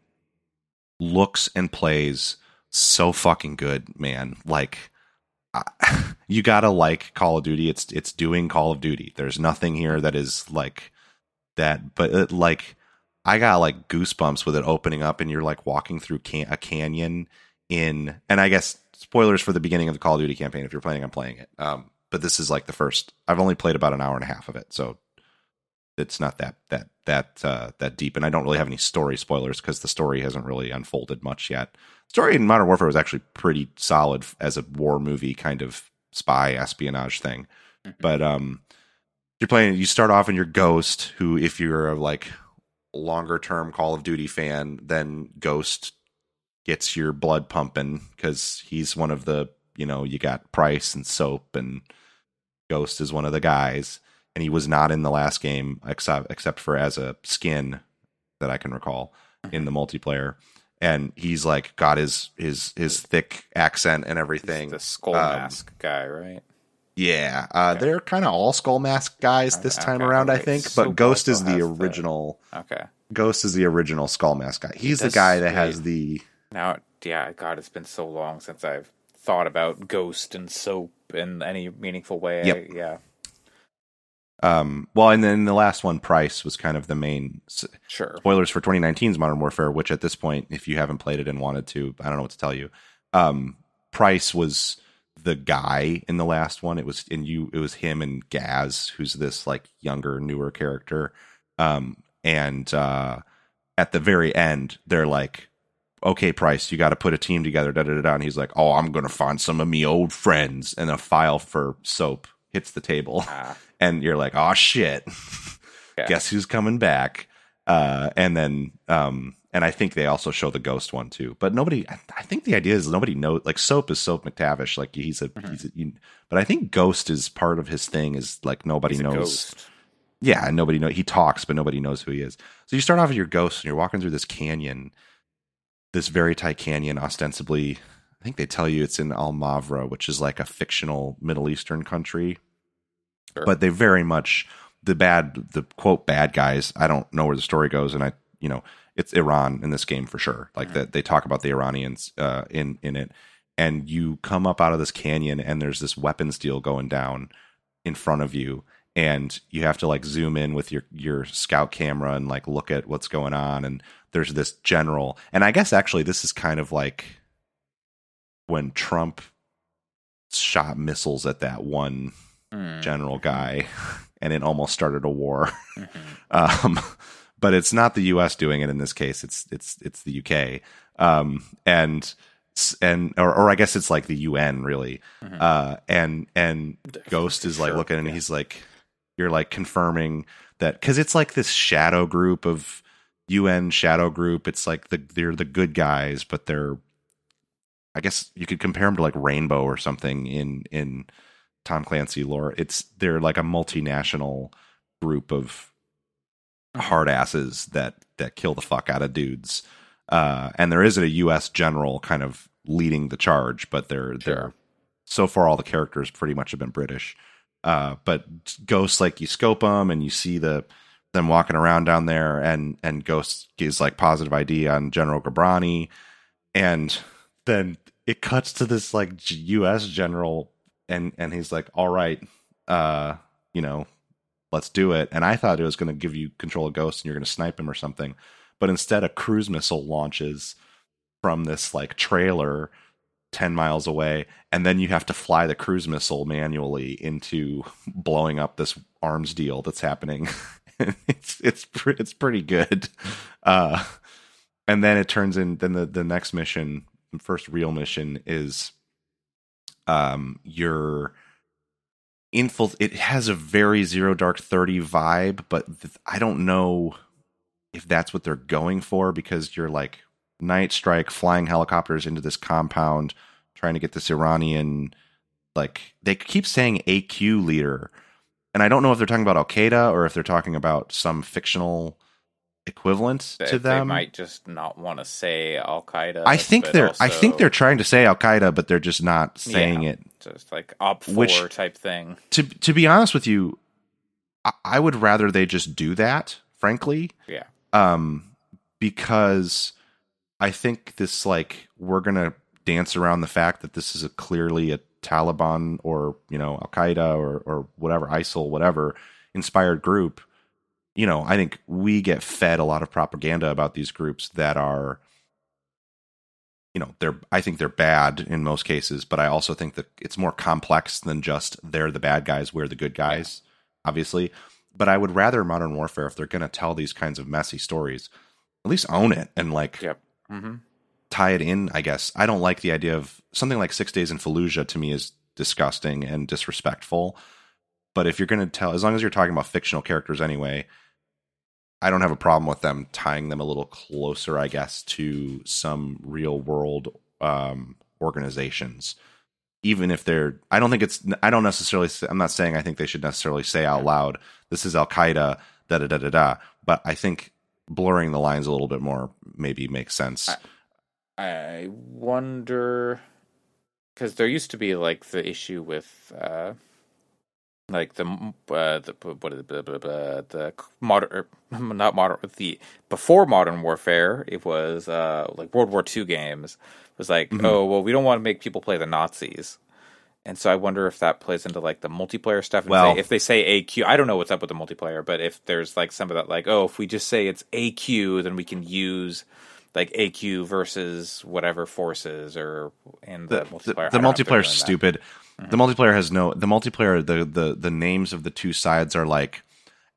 looks and plays so fucking good, man. Like I, (laughs) you gotta like Call of Duty. It's it's doing Call of Duty. There's nothing here that is like that, but it, like I got like goosebumps with it opening up, and you're like walking through can- a canyon in, and I guess spoilers for the beginning of the Call of Duty campaign if you're planning on playing it. Um, but this is like the first. I've only played about an hour and a half of it, so it's not that that that uh, that deep, and I don't really have any story spoilers because the story hasn't really unfolded much yet. The Story in Modern Warfare was actually pretty solid as a war movie kind of spy espionage thing, mm-hmm. but um, you're playing. You start off in your Ghost, who if you're like longer term Call of Duty fan, then Ghost gets your blood pumping because he's one of the you know you got Price and Soap and Ghost is one of the guys, and he was not in the last game except except for as a skin that I can recall in the multiplayer. and he's like got his his his thick accent and everything. The skull Um, mask guy, right? Yeah, uh, Okay. they're kind of all skull mask guys this Okay, time okay, around, I think. But Ghost is the original. Okay. Ghost is the original skull mask guy. He's the guy that has the Now, yeah, God, it's been so long since I've thought about Ghost and soap in any meaningful way. Yep. I- yeah, um. Well, and then the last one, Price, was kind of the main sure. spoilers for 2019's Modern Warfare, which at this point, if you haven't played it and wanted to, I don't know what to tell you. Um, Price was the guy in the last one. It was and you. It was him and Gaz, who's this like younger, newer character. Um, and uh, at the very end, they're like, "Okay, Price, you got to put a team together." Da da da. da. And he's like, "Oh, I'm gonna find some of me old friends." And a file for soap hits the table Ah, (laughs) and you're like, oh shit, (laughs) Yeah. guess who's coming back? Uh, and then, um, and I think they also show the ghost one too. But nobody, I, I think the idea is nobody knows. Like Soap is Soap MacTavish, like he's a, Mhm. he's a, you, but I think Ghost is part of his thing. Is like nobody he's knows. Yeah, and nobody know he talks, but nobody knows who he is. So you start off with your ghost, and you're walking through this canyon, this very tight canyon, ostensibly. I think they tell you it's in Al Mazrah, which is like a fictional Middle Eastern country. Sure. But they very much the bad, the quote bad guys. I don't know where the story goes, and I, you know, it's Iran in this game for sure. Like that, they talk about the Iranians uh, in in it, and you come up out of this canyon, and there's this weapons deal going down in front of you, and you have to like zoom in with your your scout camera and like look at what's going on and there's this general and i guess actually this is kind of like when trump shot missiles at that one Hmm. general guy (laughs) and it almost started a war Mhm. (laughs) um but it's not the us doing it in this case it's it's it's the uk um and and or, or i guess it's like the un really Mhm. uh and and Ghost is like Sure, looking and yeah. he's like, you're like confirming that because it's like this shadow group of UN shadow group. It's like the they're the good guys, but they're, I guess you could compare them to like Rainbow or something in in Tom Clancy lore. It's they're like a multinational group of hard asses that that kill the fuck out of dudes. Uh, and there isn't a U.S. general kind of leading the charge, but they're they're so far all the characters pretty much have been British. Uh, but ghosts like you scope them and you see the them walking around down there, and and Ghost gives like positive ID on General Ghorbrani, and then it cuts to this like U.S. general, and and he's like, "All right, uh, you know, let's do it." And I thought it was going to give you control of ghosts and you're going to snipe him or something, but instead a cruise missile launches from this like trailer 10 miles away and then you have to fly the cruise missile manually into blowing up this arms deal that's happening. (laughs) It's it's it's pretty good. Uh and then it turns in then the the next mission first real mission is um your infil it has a very zero dark 30 vibe but th- i don't know if that's what they're going for because you're like night strike flying helicopters into this compound trying to get this iranian like they keep saying aq leader and i don't know if they're talking about al-qaeda or if they're talking about some fictional equivalent They, to they them might just not want to say Al Qaeda. i think they're i think they're trying to say al-qaeda but they're just not saying Yeah. it just like OpFor Which- type thing. to to be honest with you, I, I would rather they just do that, frankly. Yeah. Um, because I think this like we're gonna dance around the fact that this is a clearly a Taliban or you know Al Qaeda or or whatever ISIL whatever inspired group. You know, I think we get fed a lot of propaganda about these groups that are you know they're i think they're bad in most cases but i also think that it's more complex than just they're the bad guys we're the good guys obviously. But i would rather modern warfare if they're going to tell these kinds of messy stories at least own it and like Yep. hmm tie it in i guess. I don't like the idea of something like six days in fallujah to me is disgusting and disrespectful. But if you're going to tell as long as you're talking about fictional characters anyway I don't have a problem with them tying them a little closer, I guess, to some real world um, organizations. Even if they're, I don't think it's, I don't necessarily, I'm not saying I think they should necessarily say out loud, this is Al Qaeda, da da da da da. But I think blurring the lines a little bit more maybe makes sense. I- I wonder because there used to be like the issue with uh, like the uh, the what is blah, blah, blah, the modern (laughs) not modern the before modern warfare it was uh like World War II games it was like mm-hmm. oh well we don't want to make people play the Nazis and so I wonder if that plays into like the multiplayer stuff. well, if they say AQ, I don't know what's up with the multiplayer, but if there's like some of that, like oh, if we just say it's AQ, then we can use like AQ versus whatever forces or in the, the multiplayer. The, the multiplayer is stupid. Mm-hmm. The multiplayer has no the multiplayer. The the the names of the two sides are like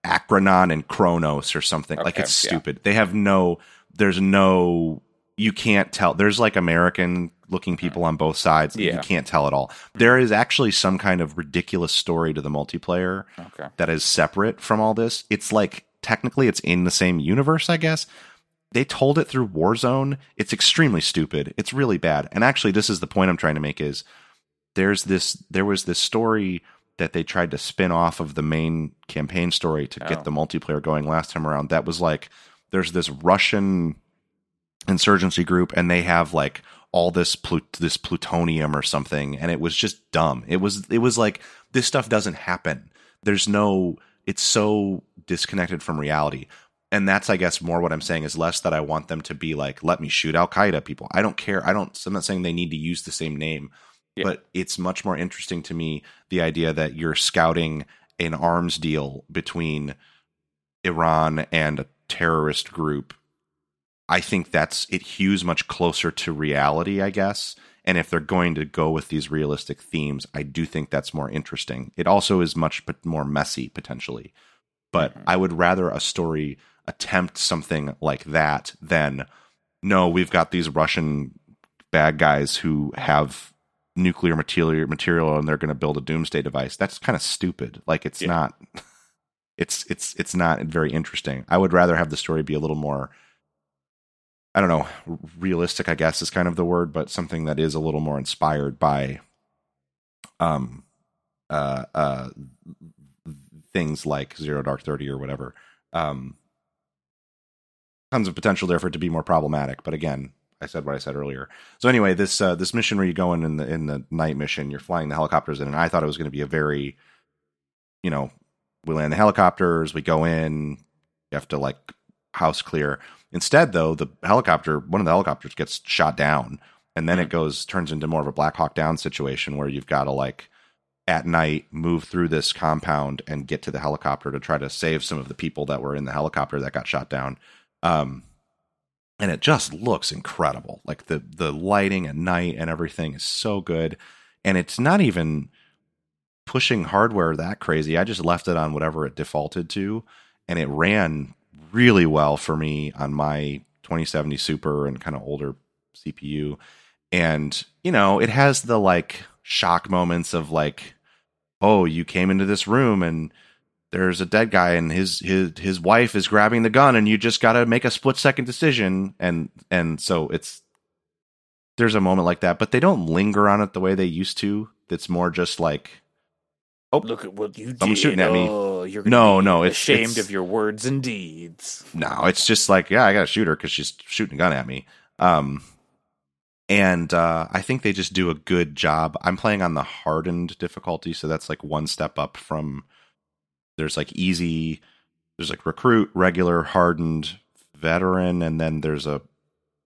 Akranon and Kronos or something. Okay, like it's stupid. Yeah. They have no. There's no. You can't tell. There's like American looking people on both sides. Yeah. You can't tell at all. There is actually some kind of ridiculous story to the multiplayer okay. that is separate from all this. It's like technically it's in the same universe, I guess, they told it through Warzone. It's extremely stupid. It's really bad. And actually, this is the point I'm trying to make: is there's this there was this story that they tried to spin off of the main campaign story to oh. get the multiplayer going last time around. That was like there's this Russian insurgency group, and they have like all this plut- this plutonium or something, and it was just dumb. It was it was like this stuff doesn't happen. There's no. It's so disconnected from reality and that's i guess more what i'm saying is less that i want them to be like let me shoot al qaeda people i don't care i don't i'm not saying they need to use the same name yeah. but it's much more interesting to me the idea that you're scouting an arms deal between iran and a terrorist group i think that's it hews much closer to reality i guess and if they're going to go with these realistic themes i do think that's more interesting it also is much more messy potentially but mm-hmm. i would rather a story attempt something like that than no, we've got these Russian bad guys who have nuclear material material and they're going to build a doomsday device. That's kind of stupid. Like it's yeah. not it's it's it's not very interesting. I would rather have the story be a little more I don't know, realistic I guess is kind of the word, but something that is a little more inspired by um uh uh things like Zero Dark 30 or whatever. Um tons of potential there for it to be more problematic. But again, I said what I said earlier. So anyway, this uh, this mission where you go in in the in the night mission, you're flying the helicopters in, and I thought it was going to be a very, you know, we land the helicopters, we go in, you have to like house clear. Instead, though, the helicopter, one of the helicopters gets shot down, and then mm-hmm. it goes turns into more of a Black Hawk Down situation where you've got to like at night move through this compound and get to the helicopter to try to save some of the people that were in the helicopter that got shot down. Um, and it just looks incredible. Like the the lighting at night and everything is so good, and it's not even pushing hardware that crazy. I just left it on whatever it defaulted to, and it ran really well for me on my 2070 Super and kind of older CPU. And you know, it has the like shock moments of like, oh, you came into this room and there's a dead guy and his his his wife is grabbing the gun and you just got to make a split second decision. And and so it's there's a moment like that but they don't linger on it the way they used to. It's more just like oh look at what you did. someone's shooting at me. Oh, you're no no it's ashamed it's, of your words and deeds. No it's just like yeah i gotta shoot her because she's shooting a gun at me. Um and uh, I think they just do a good job. I'm playing on the hardened difficulty, so that's like one step up from there's like easy there's like recruit regular hardened veteran and then there's a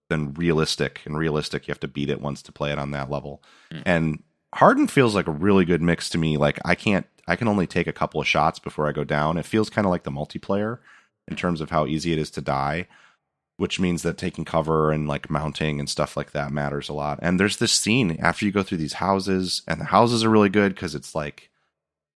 then realistic and realistic you have to beat it once to play it on that level. Mm. and hardened feels like a really good mix to me. Like i can't i can only take a couple of shots before i go down. It feels kind of like the multiplayer in terms of how easy it is to die which means that taking cover and like mounting and stuff like that matters a lot. And there's this scene after you go through these houses and the houses are really good because it's like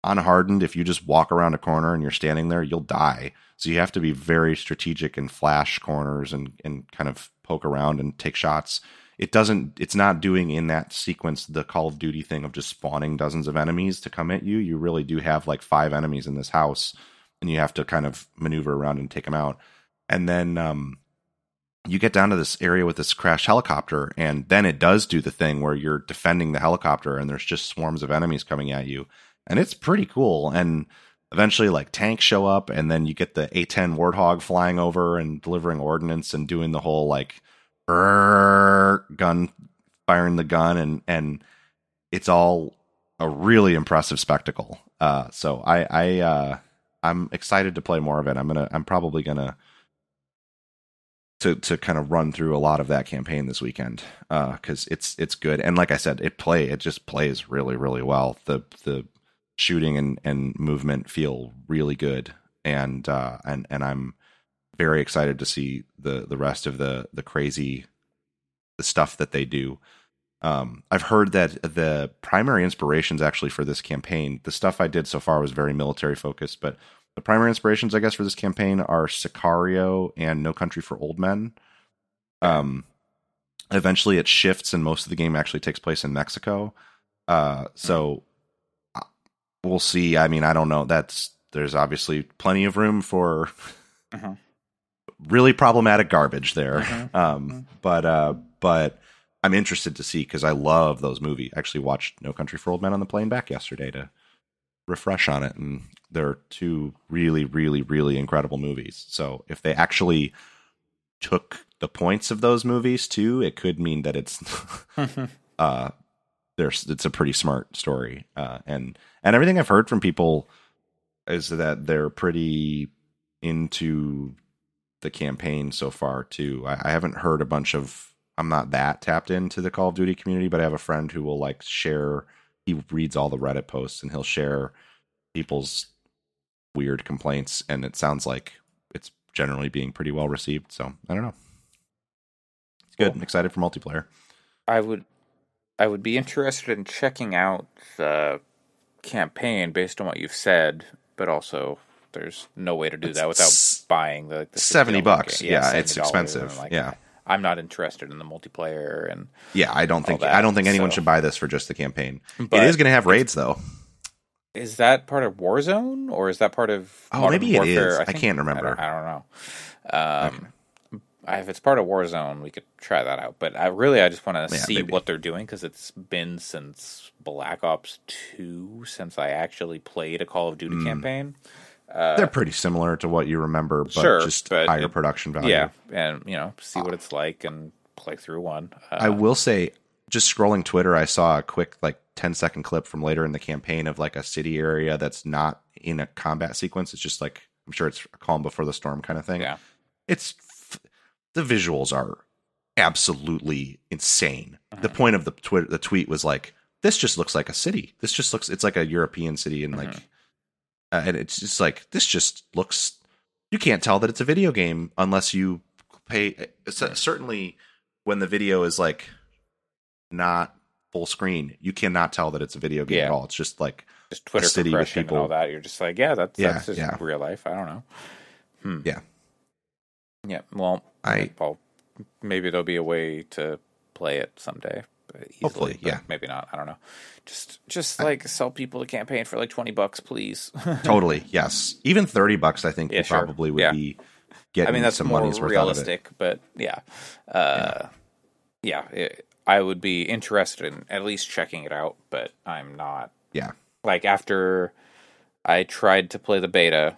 unhardened, if you just walk around a corner and you're standing there, you'll die. So you have to be very strategic and flash corners and, and kind of poke around and take shots. It doesn't, it's not doing in that sequence the Call of Duty thing of just spawning dozens of enemies to come at you. You really do have like five enemies in this house and you have to kind of maneuver around and take them out. And then, um, you get down to this area with this crashed helicopter, and then it does do the thing where you're defending the helicopter, and there's just swarms of enemies coming at you and it's pretty cool. And eventually, like tanks show up, and then you get the A10 Warthog flying over and delivering ordnance and doing the whole like gun firing the gun and and it's all a really impressive spectacle. Uh, so I I uh, I'm excited to play more of it. I'm gonna I'm probably gonna to to kind of run through a lot of that campaign this weekend because uh, it's it's good and like I said, it play it just plays really really well. The the shooting and and movement feel really good and uh, and and I'm very excited to see the the rest of the the crazy the stuff that they do. Um, I've heard that the primary inspirations actually for this campaign, the stuff I did so far was very military focused, but the primary inspirations, I guess, for this campaign are Sicario and No Country for Old Men. Um, eventually, it shifts, and most of the game actually takes place in Mexico. Uh, so we'll see. I mean, I don't know. That's there's obviously plenty of room for uh-huh. really problematic garbage there. Uh-huh. (laughs) Um, uh-huh. but uh, but I'm interested to see because I love those movies. Actually, watched No Country for Old Men on the plane back yesterday to refresh on it, and they're two really, really, really incredible movies. So if they actually took the points of those movies too, it could mean that it's (laughs) (laughs) uh there's it's a pretty smart story. Uh and and everything I've heard from people is that they're pretty into the campaign so far too. I, I haven't heard a bunch of I'm not that tapped into the Call of Duty community, but I have a friend who will like share he reads all the Reddit posts and he'll share people's weird complaints, and it sounds like it's generally being pretty well received. So I don't know. It's good. Cool. I'm excited for multiplayer. I would, I would be interested in checking out the campaign based on what you've said, but also there's no way to do it's that without s- buying the, the seventy bucks. Yeah, yeah it's expensive. Like, yeah. I'm not interested in the multiplayer and yeah, I don't think that, I don't think anyone so. should buy this for just the campaign. But it is going to have raids though. Is that part of Warzone or is that part of? Oh, maybe Warfare? it is. I, think, I can't remember. I don't, I don't know. Um, okay. If it's part of Warzone, we could try that out. But I really, I just want to yeah, see maybe. what they're doing because it's been since Black Ops Two since I actually played a Call of Duty mm. campaign. Uh, They're pretty similar to what you remember, but sure, just but higher it, production value. Yeah, and you know, see what it's like and play through one. Uh, I will say, just scrolling Twitter, I saw a quick like 10 second clip from later in the campaign of like a city area that's not in a combat sequence. It's just like, I'm sure it's a calm before the storm kind of thing. Yeah. It's, the visuals are absolutely insane. The uh-huh. point of the Twitter, the tweet was like, this just looks like a city. This just looks, it's like a European city and like, uh-huh. uh, and it's just like, this just looks, you can't tell that it's a video game unless you pay. Certainly when the video is like not full screen, you cannot tell that it's a video game yeah. at all. It's just like just Twitter city with people. and all that. You're just like, yeah, that's yeah, that's just yeah. real life. I don't know. Hmm. Yeah, yeah. Well, I well, maybe there'll be a way to play it someday. Easily, hopefully, yeah. Maybe not. I don't know. Just just I, like sell people the campaign for like twenty bucks, please. (laughs) totally. Yes. Even thirty bucks, I think, yeah, sure. probably would yeah. be getting I mean, that's some more money's worth realistic, but yeah, uh, yeah. yeah it, I would be interested in at least checking it out, but I'm not. Yeah. Like after I tried to play the beta,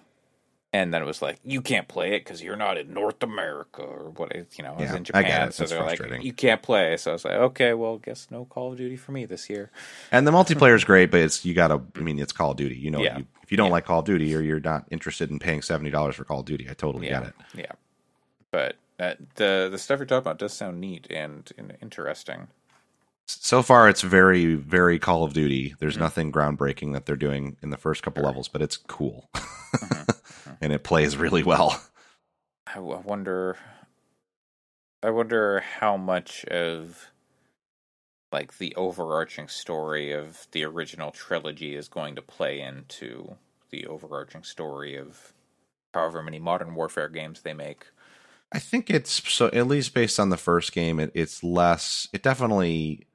and then it was like you can't play it because you're not in North America or what you know. I was in Japan, so they're like you can't play. So I was like, okay, well, guess no Call of Duty for me this year. And the multiplayer is (laughs) great, but it's you gotta. I mean, it's Call of Duty. You know, yeah. you, if you don't yeah. like Call of Duty or you're not interested in paying seventy dollars for Call of Duty, I totally yeah. get it. Yeah, but uh, the the stuff you're talking about does sound neat and, and interesting. So far, it's very very Call of Duty. There's mm-hmm. nothing groundbreaking that they're doing in the first couple sure. levels, but it's cool, (laughs) mm-hmm. and it plays really well. I wonder. I wonder how much of like the overarching story of the original trilogy is going to play into the overarching story of however many modern warfare games they make. I think it's so at least based on the first game, it, it's less. It definitely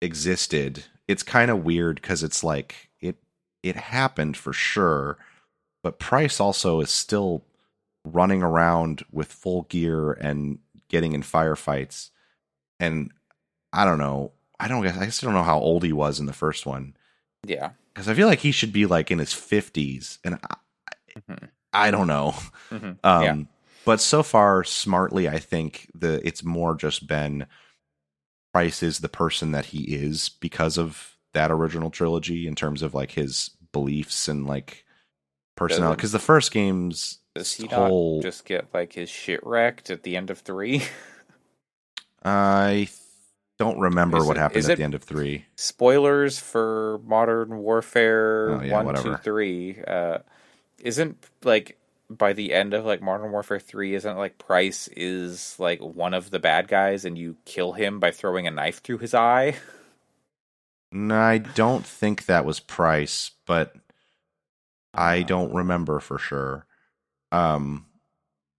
existed. It's kind of weird because it's like it it happened for sure, but Price also is still running around with full gear and getting in firefights. And I don't know. I don't guess I guess I don't know how old he was in the first one. Yeah, because I feel like he should be like in his fifties, and I, mm-hmm. I don't know. Mm-hmm. (laughs) Um, yeah but so far, smartly, I think the it's more just been Price is the person that he is because of that original trilogy in terms of like his beliefs and like personality. Because the first game's Does he whole not just get like his shit wrecked at the end of three? I don't remember Is what it- happened at the end of three. Spoilers for Modern Warfare Oh, yeah, one, whatever. two, three. Uh, isn't like by the end of like Modern Warfare three, isn't like Price is like one of the bad guys, and you kill him by throwing a knife through his eye? No, I don't think that was Price, but I don't remember for sure. Um,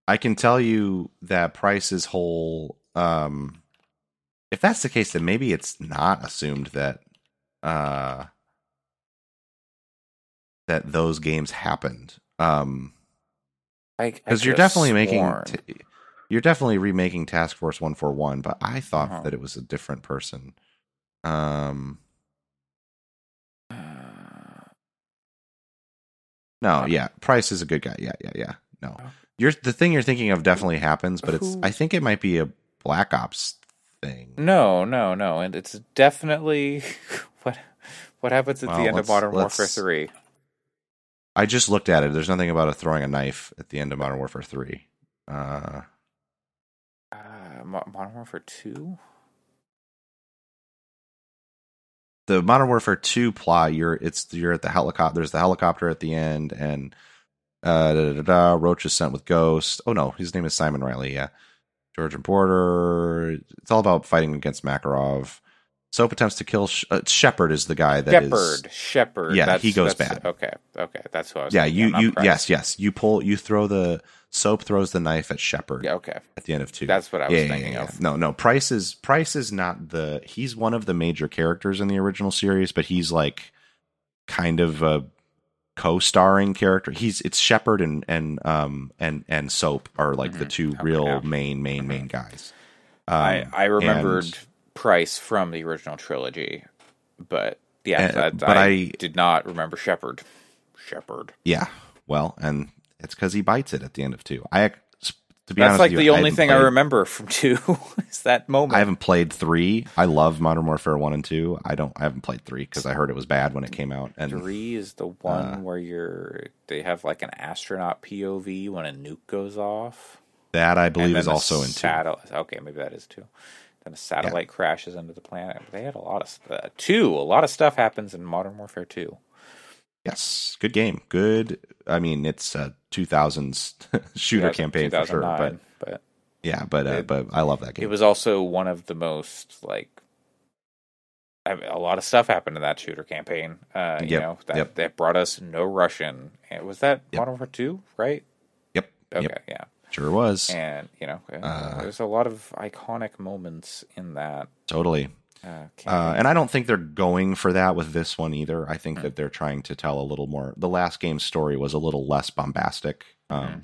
I can tell you that Price's whole. Um, if that's the case, then maybe it's not assumed that uh, that those games happened. Um, because you're definitely making t- you're definitely remaking Task Force One Four One, but I thought Uh-huh. that it was a different person. Um, no, Uh, yeah, Price is a good guy. Yeah, yeah, yeah. No, Oh. you're the thing you're thinking of definitely happens, but it's I think it might be a Black Ops thing. no, no, no, and it's definitely (laughs) what what happens at Well, the end of Modern Warfare three. I just looked at it. There's nothing about a throwing a knife at the end of Modern Warfare Three. Uh, Uh, Modern Warfare two. the Modern Warfare Two plot, you're it's you're at the helicopter. There's the helicopter at the end, and uh, da, da, da, Roach is sent with Ghost. Oh no, his name is Simon Riley. Yeah, Georgian Border. It's all about fighting against Makarov. Soap attempts to kill Sh- uh, Shepherd is the guy that is. Shepherd, Shepherd. Yeah, that's, he goes bad. Okay, okay, that's what I was. Yeah, thinking, you you yes yes you pull you throw the Soap throws the knife at Shepherd Yeah, okay, at the end of two. that's what I was yeah, yeah, thinking yeah, of. No, no. Price is Price is not the. He's one of the major characters in the original series, but he's like kind of a co-starring character. He's it's Shepherd and and um and and Soap are like the Mhm. two Okay, real yeah. main main main guys. Um, I I remembered and- Price from the original trilogy, but yeah, Uh, that, but I, I- did not remember Shepherd. Shepherd. yeah, well, and it's because he bites it at the end of two. I to be That's honest, like the I only thing I remember from two (laughs) is that moment. I haven't played three. I love Modern Warfare one and two. I don't. I haven't played three because I heard it was bad when it came out. And Three is the one uh, where you're they have like an astronaut POV when a nuke goes off. that I believe is also in two. Okay, maybe that is two. Then a satellite crashes into the planet. They had a lot of uh, two. A lot of stuff happens in Modern Warfare two. Yes, good game. Good. I mean, it's a 2000s (laughs) shooter 2000 campaign for sure. But but yeah, but uh, It- but I love that game. it was also one of the most like. I mean, a lot of stuff happened in that shooter campaign. Uh, you Yep, know that yep. that brought us no Russian. Was that Yep. Modern Warfare two? Right. yep. Okay. Yep. Yeah. Sure was. And you know, uh, there's a lot of iconic moments in that. totally. Uh, Uh, and I don't think they're going for that with this one either. I think Mm. that they're trying to tell a little more. The last game's story was a little less bombastic, um, Mhm.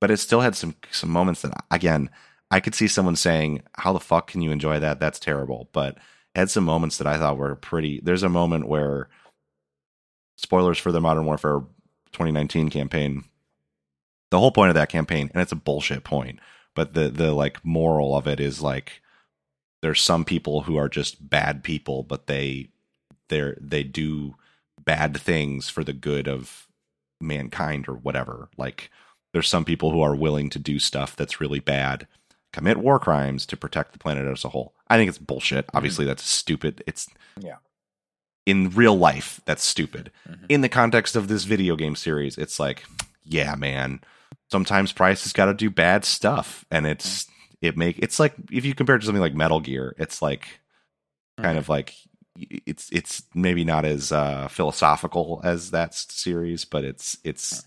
but it still had some some moments that, again, I could see someone saying, "How the fuck can you enjoy that? That's terrible." But it had some moments that I thought were pretty. There's a moment where, spoilers for the Modern Warfare 2019 campaign. The whole point of that campaign, and it's a bullshit point, but the the like moral of it is like there's some people who are just bad people, but they they they do bad things for the good of mankind or whatever. Like there's some people who are willing to do stuff that's really bad, commit war crimes to protect the planet as a whole. I think it's bullshit. Obviously, that's stupid. It's Yeah. In real life, that's stupid. Mhm. In the context of this video game series, it's like, yeah, man. Sometimes Price has got to do bad stuff, and it's it make it's like if you compare it to something like Metal Gear, it's like kind of like it's it's maybe not as uh, philosophical as that series, but it's it's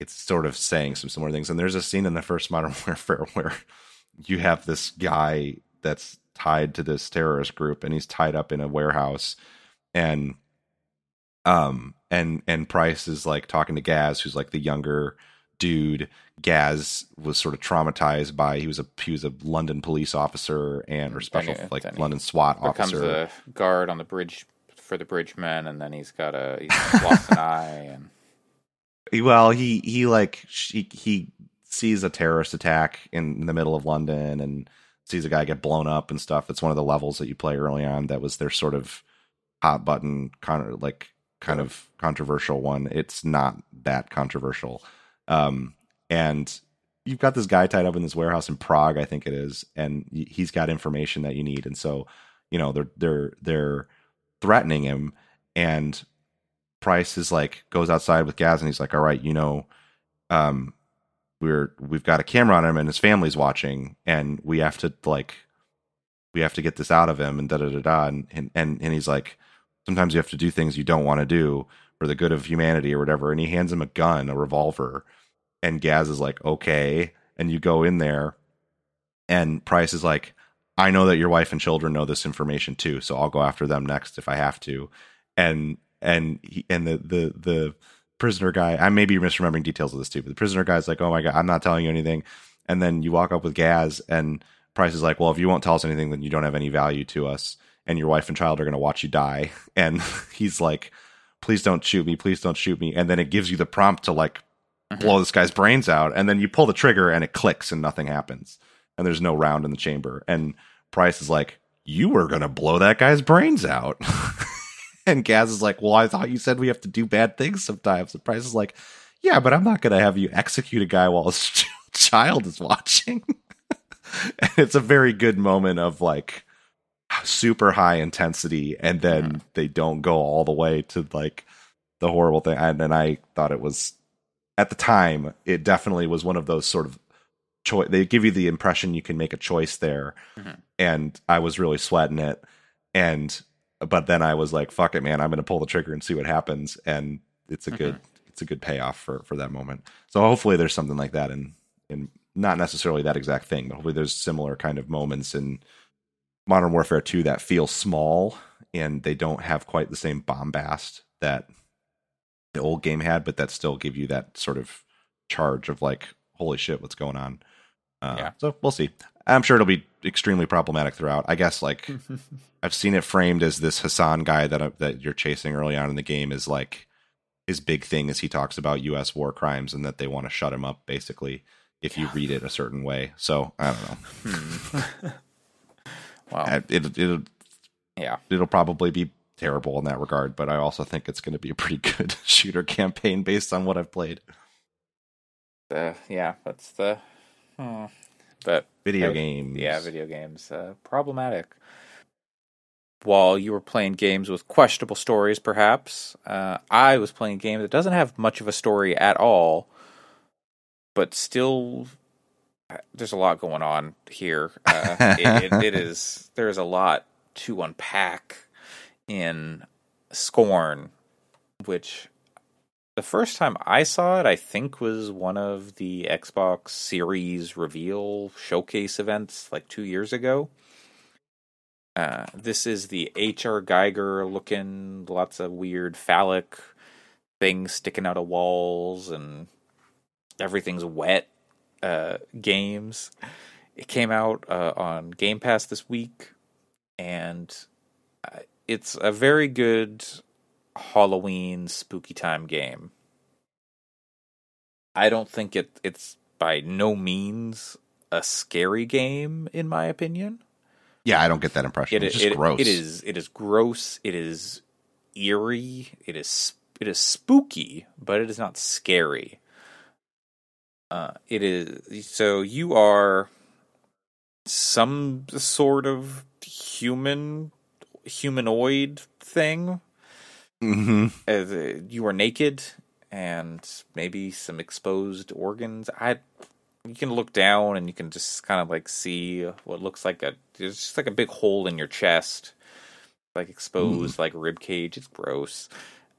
it's sort of saying some similar things. And there's a scene in the first Modern (laughs) Warfare where you have this guy that's tied to this terrorist group, and he's tied up in a warehouse, and um and and Price is like talking to Gaz, who's like the younger dude. Gaz was sort of traumatized by he was a he was a London police officer and or special Then like then London SWAT becomes officer. a guard on the bridge for the bridgemen, and then he's got a he's lost an (laughs) eye, and Well, he he like he he sees a terrorist attack in the middle of London and sees a guy get blown up and stuff. It's one of the levels that you play early on that was their sort of hot button kind of like kind of controversial one. It's not that controversial. Um, and you've got this guy tied up in this warehouse in Prague, I think it is, and he's got information that you need. And so, you know, they're they're they're threatening him, and Price is like goes outside with Gaz, and he's like, "All right, you know, um, we're we've got a camera on him and his family's watching and we have to like we have to get this out of him and da da da da and and and he's like sometimes you have to do things you don't want to do for the good of humanity or whatever and he hands him a gun a revolver and Gaz is like okay and you go in there and Price is like I know that your wife and children know this information too so I'll go after them next if I have to and and he, and the the the prisoner guy, I may be misremembering details of this too, but the prisoner guy's like, oh my God, I'm not telling you anything. And then you walk up with Gaz, and Price is like, well, if you won't tell us anything, then you don't have any value to us. And your wife and child are going to watch you die. (laughs) And (laughs) he's like, please don't shoot me. Please don't shoot me. And then it gives you the prompt to like mm-hmm. blow this guy's brains out. And then you pull the trigger and it clicks and nothing happens. And there's no round in the chamber. And Price is like, you were going to blow that guy's brains out. (laughs) and Gaz is like, "Well, I thought you said we have to do bad things sometimes." And Price is like, "Yeah, but I'm not going to have you execute a guy while his (laughs) child is watching." (laughs) and it's a very good moment of like super high intensity, and then mm-hmm. they don't go all the way to like the horrible thing. And, and I thought it was at the time, it definitely was one of those sort of choice. They give you the impression you can make a choice there, mm-hmm. and I was really sweating it. And but then I was like, "Fuck it, man! I'm going to pull the trigger and see what happens." And it's a mm-hmm. good it's a good payoff for for that moment. So hopefully there's something like that in in not necessarily that exact thing, but hopefully there's similar kind of moments in Modern Warfare 2 that feel small and they don't have quite the same bombast that the old game had, but that still give you that sort of charge of like, holy shit, what's going on? Uh, yeah. So we'll see. I'm sure it'll be extremely problematic throughout. I guess like (laughs) I've seen it framed as this Hassan guy that uh, that you're chasing early on in the game is like his big thing is he talks about U.S. war crimes and that they want to shut him up basically if you read it a certain way. So I don't know. (laughs) (laughs) Wow. It, it'll yeah it'll probably be terrible in that regard, but I also think it's going to be a pretty (laughs) good shooter campaign based on what I've played. Uh, yeah, that's the. Hmm. But video games, yeah, video games, uh, problematic. While you were playing games with questionable stories, perhaps uh, I was playing a game that doesn't have much of a story at all, but still, there's a lot going on here. Uh, (laughs) it, it, it is there is a lot to unpack in Scorn, which the first time I saw it, I think, was one of the Xbox Series reveal showcase events like two years ago. Uh, this is the H.R. Giger looking, lots of weird phallic things sticking out of walls, and everything's wet uh, games. It came out uh, on Game Pass this week, and uh, it's a very good Halloween spooky time game. I don't think it it's by no means a scary game in my opinion. Yeah, I don't get that impression. It, it's just it, gross. It is it is gross, it is eerie, it is it is spooky, but it is not scary. Uh, it is so you are some sort of human humanoid thing Mm-hmm. Uh, you are naked and maybe some exposed organs. I you can look down and you can just kind of like see what looks like a there's just like a big hole in your chest, like exposed mm. like rib cage. It's gross.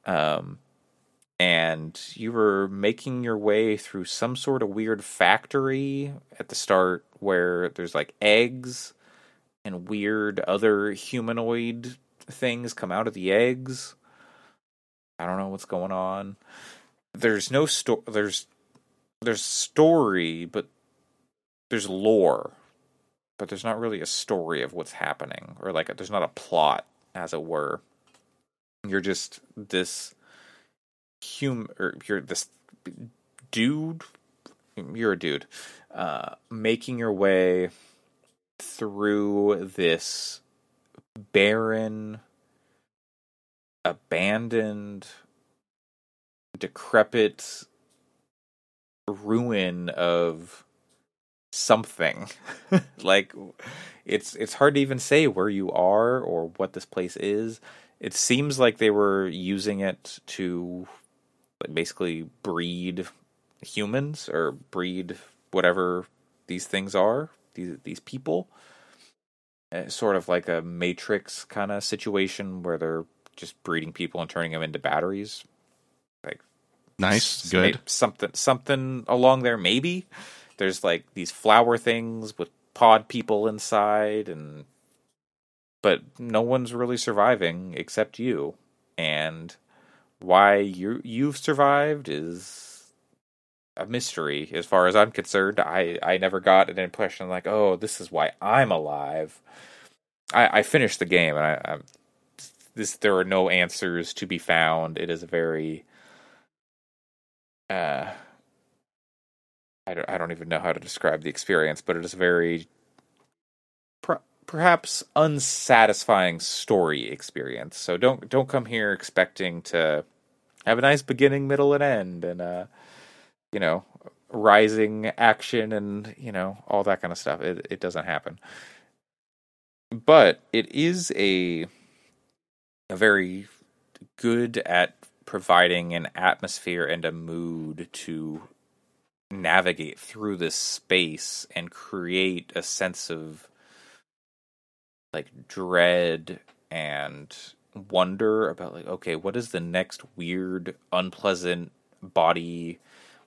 Um, and you were making your way through some sort of weird factory at the start where there's like eggs and weird other humanoid things come out of the eggs I don't know what's going on. There's no story. There's there's story, but there's lore, but there's not really a story of what's happening, or like there's not a plot, as it were. You're just this human, or you're this dude you're a dude, uh, making your way through this barren, abandoned, decrepit ruin of something. (laughs) like it's it's hard to even say where you are or what this place is. It seems like they were using it to basically breed humans or breed whatever these things are, these these people. Uh, sort of like a matrix kind of situation where they're just breeding people and turning them into batteries. Like nice, good. Something something along there maybe. There's like these flower things with pod people inside and but no one's really surviving except you. And why you you've survived is a mystery as far as I'm concerned. I I never got an impression like, oh, this is why I'm alive. I, I finished the game and I, I this there are no answers to be found. It is a very uh I don't I don't even know how to describe the experience, but it is a very perhaps unsatisfying story experience. So don't don't come here expecting to have a nice beginning, middle, and end, and uh, you know, rising action and you know all that kind of stuff. It it doesn't happen, but it is a a very good at providing an atmosphere and a mood to navigate through this space and create a sense of like dread and wonder about like okay what is the next weird unpleasant body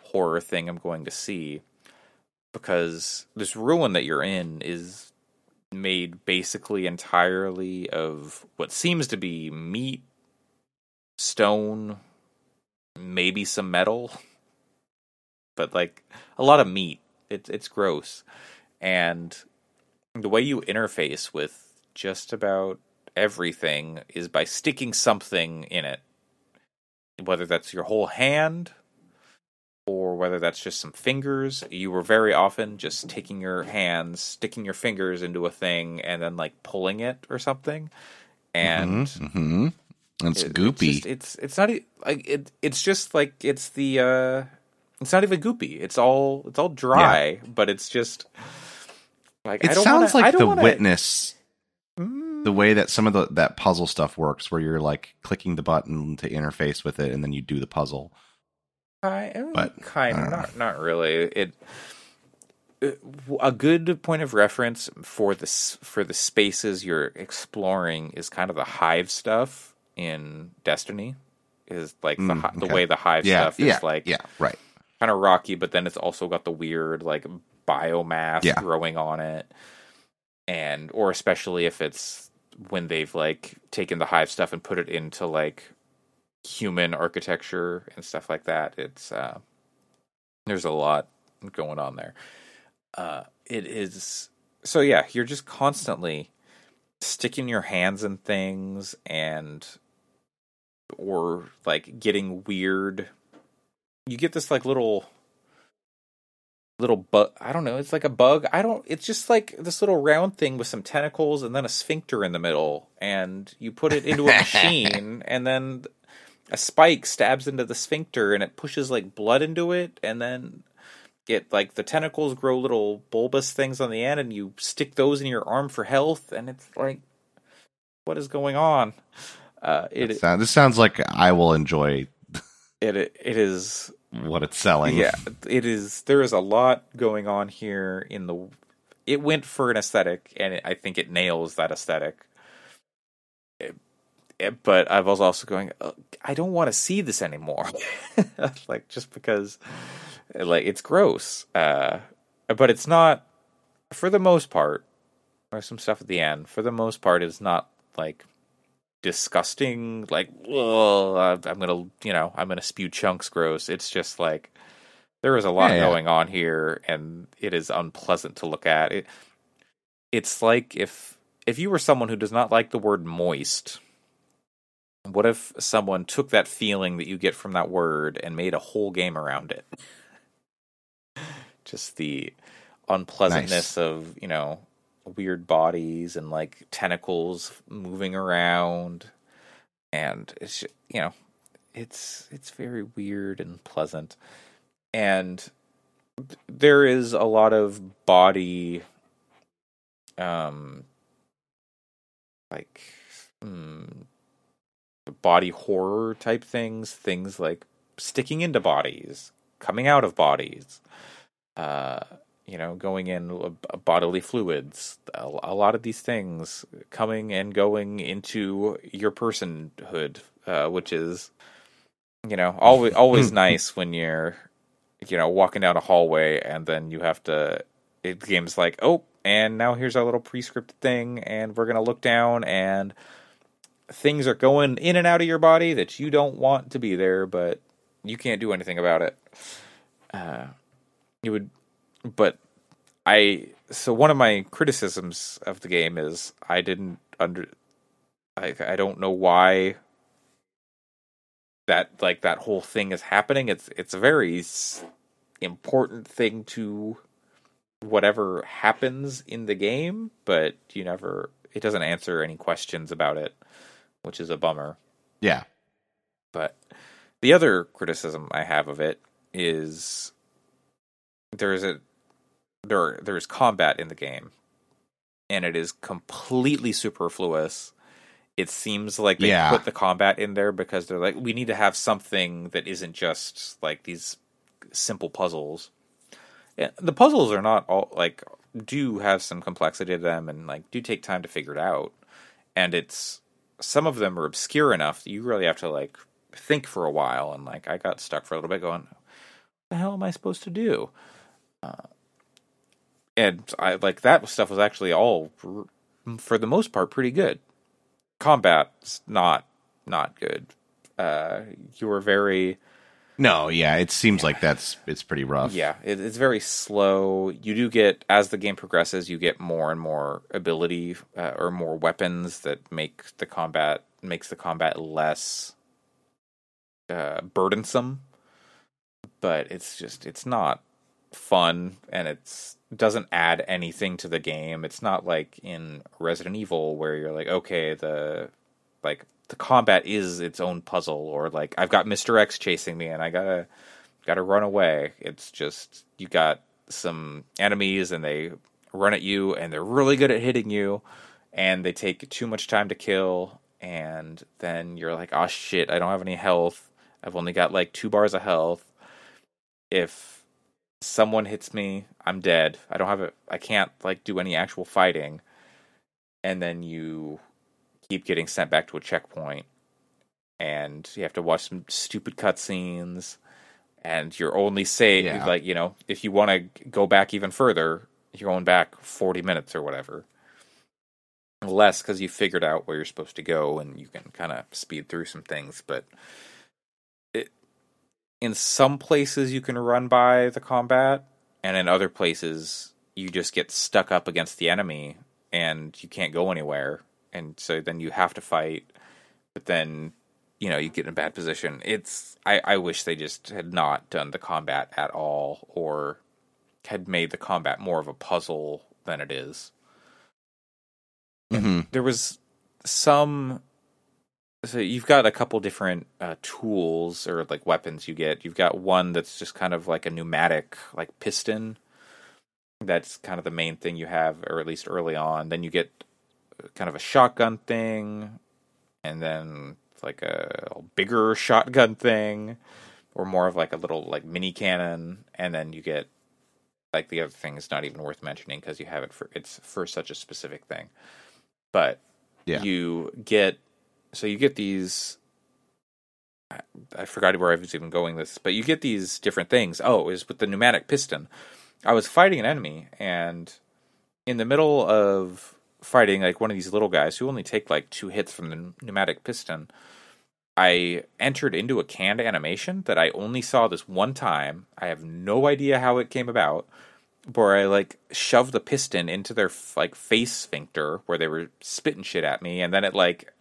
horror thing i'm going to see? Because this ruin that you're in is made basically entirely of what seems to be meat stone maybe some metal (laughs) but like a lot of meat. It's it's gross. And the way you interface with just about everything is by sticking something in it. Whether that's your whole hand or whether that's just some fingers, you were very often just taking your hands, sticking your fingers into a thing and then like pulling it or something. And mm-hmm, mm-hmm. it's it, goopy. It's, just, it's it's not like it. It's just like it's the. uh It's not even goopy. It's all it's all dry, yeah. but it's just like it sounds wanna, like the wanna, witness the way that some of the that puzzle stuff works, where you're like clicking the button to interface with it, and then you do the puzzle. I but kind of not not really. It a good point of reference for this for the spaces you're exploring is kind of the hive stuff in Destiny. Is like the mm, okay. the way the hive yeah, stuff yeah, is like yeah right kind of rocky, but then it's also got the weird like biomass yeah. growing on it, and or especially if it's when they've like taken the hive stuff and put it into like human architecture and stuff like that. It's uh, there's a lot going on there. Uh, it is so yeah. You're just constantly sticking your hands in things and or like getting weird. You get this like little little bug. I don't know. It's like a bug. I don't. It's just like this little round thing with some tentacles and then a sphincter in the middle, and you put it into a machine, (laughs) and then a spike stabs into the sphincter, and it pushes like blood into it, and then it like the tentacles grow little bulbous things on the end, and you stick those in your arm for health, and it's like, what is going on? Uh, it sounds, this sounds like I will enjoy. (laughs) it it is what it's selling. Yeah, it is. There is a lot going on here in the. It went for an aesthetic, and it, I think it nails that aesthetic. It, it, but I was also going. I don't want to see this anymore. (laughs) like just because, like it's gross. Uh, but it's not. For the most part, there's some stuff at the end. For the most part, it's not like disgusting like i'm gonna you know i'm gonna spew chunks gross it's just like there is a lot yeah, going yeah. on here and it is unpleasant to look at it it's like if if you were someone who does not like the word moist what if someone took that feeling that you get from that word and made a whole game around it just the unpleasantness nice. of you know weird bodies and like tentacles moving around, and it's you know it's it's very weird and pleasant, and there is a lot of body, um, like. Mm, body horror type things, things like sticking into bodies, coming out of bodies, uh, you know, going in bodily fluids. A, a, lot of these things coming and going into your personhood, uh, which is, you know, always always (laughs) nice when you're, you know, walking down a hallway and then you have to. It game's like, oh, and now here's our little prescript thing, and we're gonna look down and things are going in and out of your body that you don't want to be there, but you can't do anything about it. Uh, you would, but I. So one of my criticisms of the game is I didn't under. I I don't know why. That like that whole thing is happening. It's it's a very important thing to whatever happens in the game, but you never. It doesn't answer any questions about it which is a bummer. Yeah. But the other criticism I have of it is there's a there there's combat in the game and it is completely superfluous. It seems like they yeah. put the combat in there because they're like we need to have something that isn't just like these simple puzzles. And the puzzles are not all like do have some complexity to them and like do take time to figure it out. And it's some of them are obscure enough that you really have to like think for a while and like I got stuck for a little bit going what the hell am I supposed to do uh, and I like that stuff was actually all for the most part pretty good combat's not not good uh, you were very no, yeah, it seems like that's it's pretty rough. Yeah, it, it's very slow. You do get as the game progresses, you get more and more ability uh, or more weapons that make the combat makes the combat less uh, burdensome. But it's just it's not fun and it's doesn't add anything to the game. It's not like in Resident Evil where you're like, okay, the like the combat is its own puzzle or like I've got Mr. X chasing me and I gotta gotta run away. It's just you got some enemies and they run at you and they're really good at hitting you and they take too much time to kill and then you're like, oh shit, I don't have any health. I've only got like two bars of health. If someone hits me, I'm dead. I don't have it I can't like do any actual fighting. And then you keep getting sent back to a checkpoint, and you have to watch some stupid cutscenes. And you're only say yeah. like you know if you want to go back even further, you're going back forty minutes or whatever. Less because you figured out where you're supposed to go and you can kind of speed through some things, but in some places you can run by the combat, and in other places you just get stuck up against the enemy and you can't go anywhere and so then you have to fight, but then you know you get in a bad position. It's I I wish they just had not done the combat at all, or had made the combat more of a puzzle than it is. Mm-hmm. There was some. So you've got a couple different uh, tools or like weapons you get. You've got one that's just kind of like a pneumatic like piston. That's kind of the main thing you have, or at least early on. Then you get kind of a shotgun thing, and then like a, a bigger shotgun thing, or more of like a little like mini cannon, and then you get like the other thing is not even worth mentioning because you have it for it's for such a specific thing. But yeah. you get so you get these I, I forgot where I was even going this, but you get these different things. Oh, is with the pneumatic piston. I was fighting an enemy and in the middle of fighting like one of these little guys who only take like two hits from the pneumatic piston, I entered into a canned animation that I only saw this one time. I have no idea how it came about, where I like shoved the piston into their like face sphincter where they were spitting shit at me, and then it like,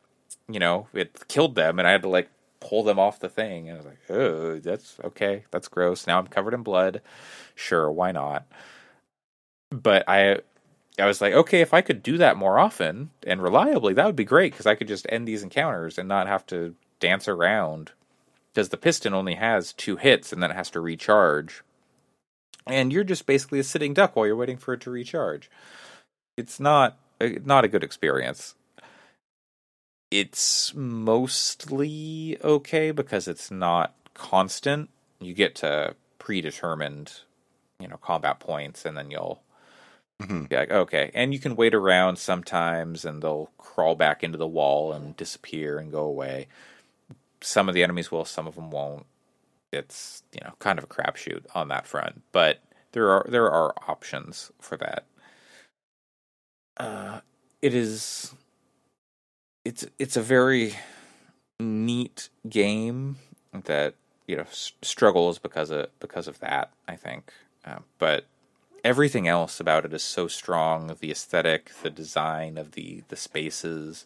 you know, it killed them, and I had to like pull them off the thing. And I was like, oh, that's okay. That's gross. Now I'm covered in blood. Sure, why not? But I, I was like, okay, if I could do that more often and reliably, that would be great because I could just end these encounters and not have to dance around. Because the piston only has two hits and then it has to recharge. And you're just basically a sitting duck while you're waiting for it to recharge. It's not uh, not a good experience it's mostly okay because it's not constant. You get to predetermined, you know, combat points, and then you'll mm-hmm. be like, okay. And you can wait around sometimes, and they'll crawl back into the wall and disappear and go away. Some of the enemies will, some of them won't. It's you know kind of a crapshoot on that front, but there are there are options for that. Uh, it is it's it's a very neat game that you know struggles because of because of that. I think, uh, but everything else about it is so strong. The aesthetic, the design of the the spaces,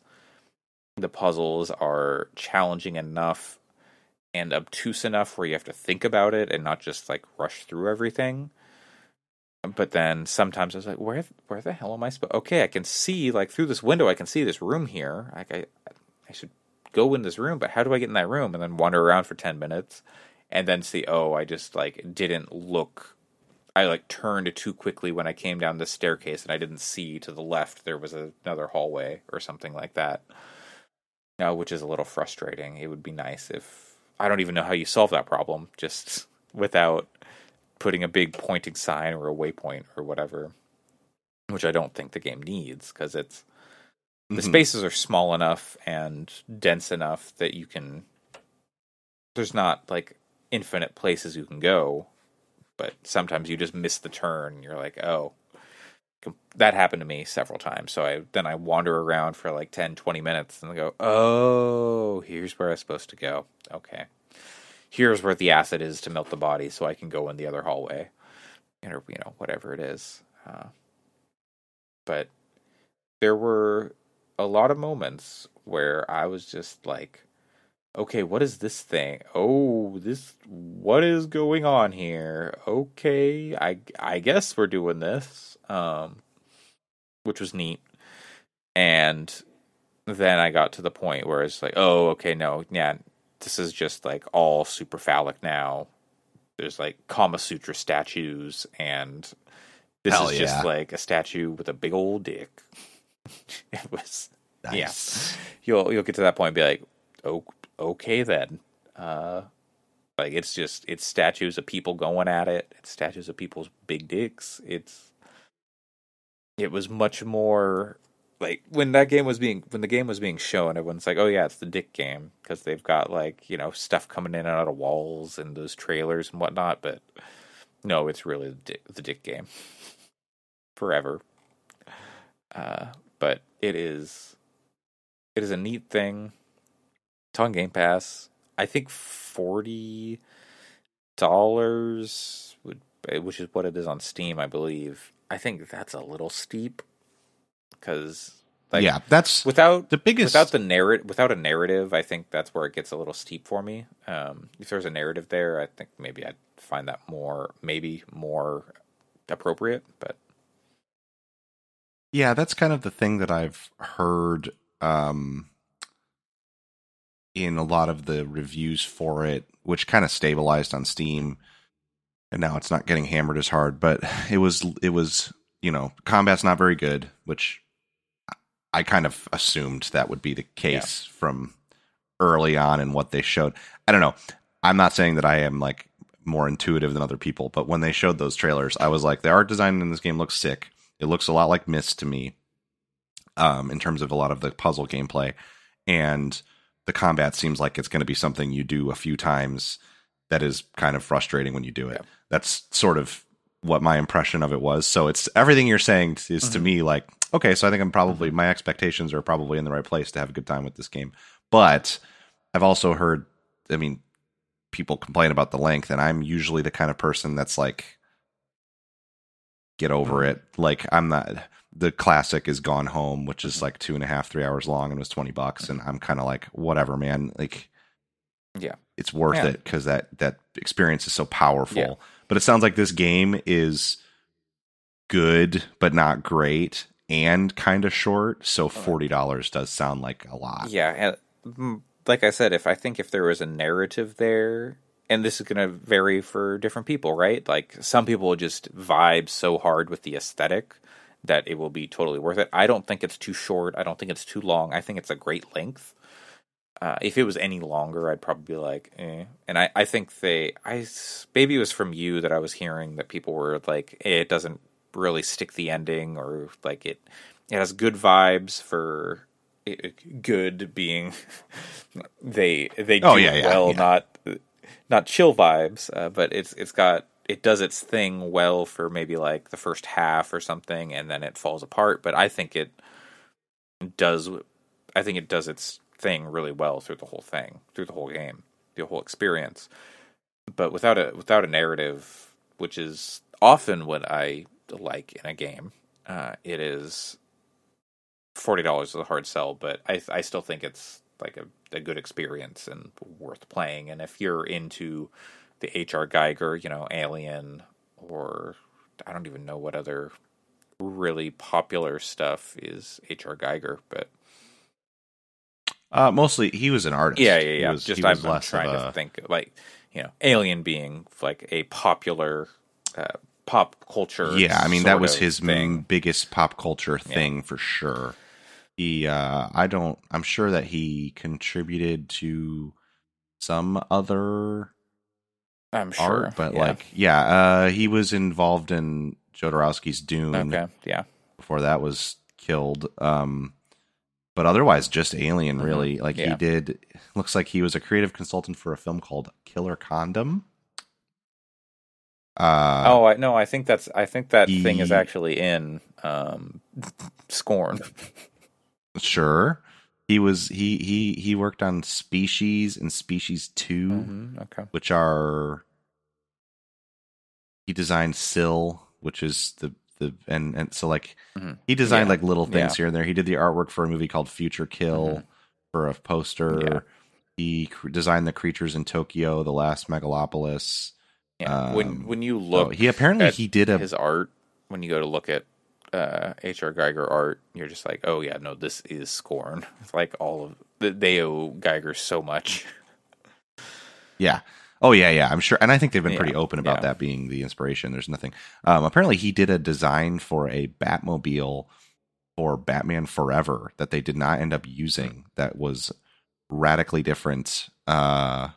the puzzles are challenging enough and obtuse enough where you have to think about it and not just like rush through everything but then sometimes I was like, where where the hell am I supposed? Okay, I can see like through this window. I can see this room here. Like I I should go in this room, but how do I get in that room? And then wander around for ten minutes, and then see, oh, I just like didn't look. I like turned too quickly when I came down the staircase, and I didn't see to the left there was another hallway or something like that. Now, which is a little frustrating. It would be nice if I don't even know how you solve that problem just (laughs) without putting a big pointing sign or a waypoint or whatever, which I don't think the game needs because it's the mm-hmm. spaces are small enough and dense enough that you can. There's not like infinite places you can go, but sometimes you just miss the turn. You're like, oh, that happened to me several times. So I then I wander around for like 10, 20 minutes and I go, oh, here's where I'm supposed to go. Okay here's where the acid is to melt the body so I can go in the other hallway. Or, you know, whatever it is. Uh, but there were a lot of moments where I was just like, okay, what is this thing? Oh, this, what is going on here? Okay, I, I guess we're doing this. Um, which was neat. And then I got to the point where it's like, oh, okay, no, yeah, this is just like all super phallic now. There's like Kama Sutra statues, and this Hell is yeah. just like a statue with a big old dick. (laughs) it was nice. yeah. You'll you'll get to that point and be like, oh, okay then. Uh, like it's just it's statues of people going at it. It's statues of people's big dicks. It's it was much more like when that game was being when the game was being shown, everyone's like, "Oh yeah, it's the Dick game" because they've got like you know stuff coming in and out of walls and those trailers and whatnot. But no, it's really the Dick, the Dick game forever. Uh, but it is it is a neat thing. It's on Game Pass. I think forty dollars would, which is what it is on Steam, I believe. I think that's a little steep because like, yeah, that's without the biggest without the narrative without a narrative. I think that's where it gets a little steep for me. Um, if there's a narrative there, I think maybe I'd find that more maybe more appropriate. But yeah, that's kind of the thing that I've heard um, in a lot of the reviews for it, which kind of stabilized on Steam, and now it's not getting hammered as hard. But (laughs) it was it was you know combat's not very good, which I kind of assumed that would be the case yeah. from early on and what they showed. I don't know. I'm not saying that I am like more intuitive than other people, but when they showed those trailers, I was like, the art design in this game looks sick. It looks a lot like Myst to me, um, in terms of a lot of the puzzle gameplay, and the combat seems like it's going to be something you do a few times. That is kind of frustrating when you do it. Yeah. That's sort of what my impression of it was. So it's everything you're saying is mm-hmm. to me like okay, so I think I'm probably mm-hmm. my expectations are probably in the right place to have a good time with this game. But I've also heard, I mean, people complain about the length, and I'm usually the kind of person that's like, get over mm-hmm. it. Like I'm not. The classic is Gone Home, which is mm-hmm. like two and a half, three hours long, and was twenty bucks, and I'm kind of like, whatever, man. Like, Yeah. it's worth Yeah. it because that that experience is so powerful. Yeah. But it sounds like this game is good but not great and kind of short. So forty dollars does sound like a lot. Yeah, and mm, like I said, if I think if there was a narrative there, and this is going to vary for different people, right? Like some people will just vibe so hard with the aesthetic that it will be totally worth it. I don't think it's too short. I don't think it's too long. I think it's a great length. Uh, if it was any longer, I'd probably be like, eh. And I, I think they, I maybe it was from you that I was hearing that people were like, eh, it doesn't really stick the ending, or like it, it has good vibes for it, good being (laughs) they they do Oh, yeah, yeah, well, yeah. not not chill vibes, uh, but it's it's got it does its thing well for maybe like the first half or something, and then it falls apart. But I think it does. I think it does its thing really well through the whole thing, through the whole game, the whole experience. But without a without a narrative, which is often what I like in a game, uh, it is forty dollars is a hard sell. But I I still think it's like a, a good experience and worth playing. And if you're into the H.R. Giger, you know, Alien, or I don't even know what other really popular stuff is H.R. Giger, but Uh, mostly, he was an artist. yeah, yeah, yeah. was- Just I'm, I'm trying a- to think like you know, Alien being like a popular uh, pop culture. Yeah, I mean that was his m- thing. biggest pop culture thing for sure. He, uh, I don't, I'm sure that he contributed to some other I'm sure, art, but yeah. like, yeah, uh, he was involved in Jodorowsky's Dune okay, yeah, before that was killed. Um, but otherwise, just Alien, Mhm. really. Like he did. Looks like he was a creative consultant for a film called Killer Condom. Uh, oh, I no, I think that's I think that thing is actually in um, (laughs) Scorn. Sure. He was he he he worked on Species and Species 2, hmm Okay, which are he designed Sil, which is the the and and so like Mhm. he designed Yeah. like little things Yeah. here and there. He did the artwork for a movie called Future Kill Mhm. for a poster. Yeah. He cr- designed the creatures in Tokyo, the last megalopolis. yeah. when Um, when you So look, he apparently at he did a his art when you go to look at uh, H.R. Giger art, you're just like, oh yeah, no, this is Scorn. (laughs) It's like all of they owe Giger so much. Yeah. Oh yeah, yeah. I'm sure, and I think they've been pretty open about yeah. that being the inspiration. There's nothing. Um, apparently, he did a design for a Batmobile for Batman Forever that they did not end up using. That was radically different uh,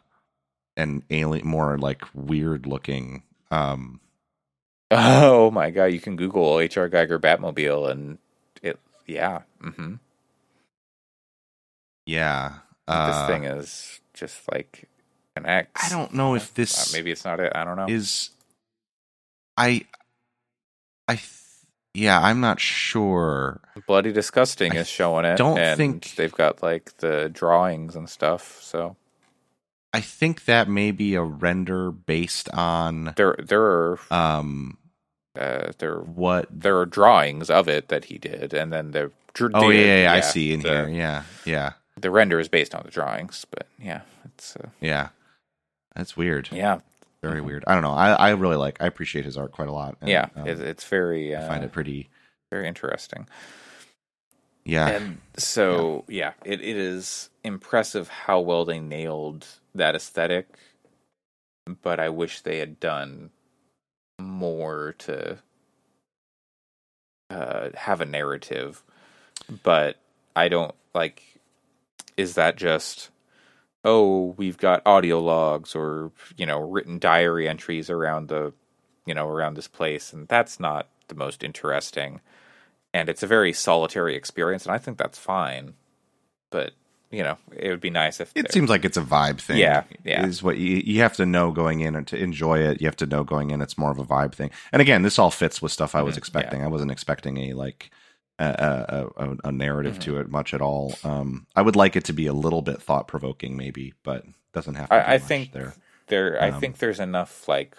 and alien, more like weird looking. Um, Oh my god, you can Google H.R. Giger Batmobile and it, yeah, mm-hmm. yeah, this uh, thing is just like an X. I don't know if Uh, this maybe it's not it. I don't know. is. I, I, th- yeah, I'm not sure. Bloody Disgusting I is showing it. don't and think- they've got like the drawings and stuff. So I think that may be a render based on there, there are, um uh, there, what there are drawings of it that he did, and then the. oh yeah, yeah, yeah, I see in the, here. Yeah. Yeah. The render is based on the drawings, but yeah, it's uh, Yeah. That's weird. yeah, Very weird. I don't know. I, I really like I appreciate his art quite a lot. and, yeah. um, it, it's very, I uh, find it pretty very interesting. yeah. And so, yeah, it, it is impressive how well they nailed that aesthetic, but I wish they had done more to uh, have a narrative. But I don't like, is that just, oh, we've got audio logs or, you know, written diary entries around the, you know, around this place, and that's not the most interesting and it's a very solitary experience, and I think that's fine. But you know, it would be nice if it seems like it's a vibe thing. Yeah, yeah. Is what you you have to know going in and to enjoy it. You have to know going in. It's more of a vibe thing. And again, this all fits with stuff I was Mhm, expecting. I wasn't expecting a like a a, a, a narrative Mhm. to it much at all. Um, I would like it to be a little bit thought provoking, maybe, but doesn't have to. be I, I think there. there. I Um, think there's enough like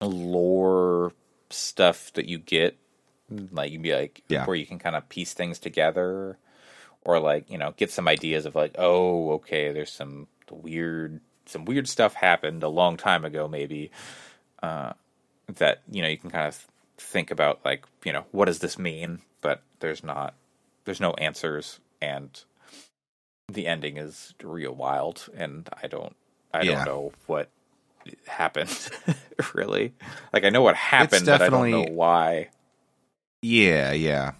lore stuff that you get, like you'd be like, Yeah. where you can kind of piece things together, or like you know get some ideas of like oh okay there's some weird some weird stuff happened a long time ago maybe uh, that you know you can kind of think about like you know what does this mean but there's not there's no answers and the ending is real wild and i don't i Yeah. don't know what happened (laughs) really like i know what happened but i don't know why Yeah, yeah.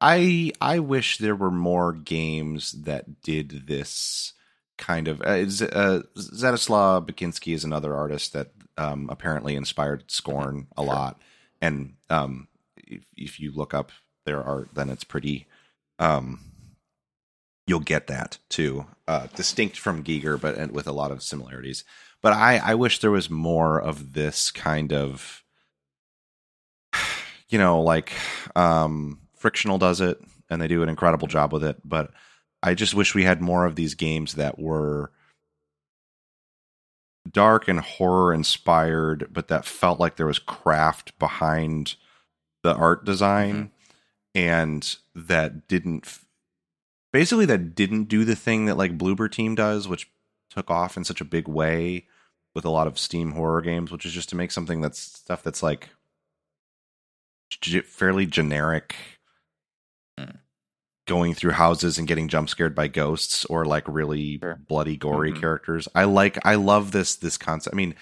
I I wish there were more games that did this kind of. Uh, Z- uh, Zdzisław Beksiński is another artist that um, apparently inspired Scorn a Sure. lot, and um, if, if you look up their art, then it's pretty. Um, you'll get that too, uh, distinct from Giger, but with a lot of similarities. But I I wish there was more of this kind of you know, like um, Frictional does it, and they do an incredible job with it. But I just wish we had more of these games that were dark and horror inspired, but that felt like there was craft behind the art design, mm-hmm. and that didn't basically that didn't do the thing that like Bloober Team does, which took off in such a big way with a lot of Steam horror games, which is just to make something that's stuff that's like g- fairly generic. Going through houses and getting jump scared by ghosts or like really Sure. bloody gory Mhm. characters i like i love this this concept i mean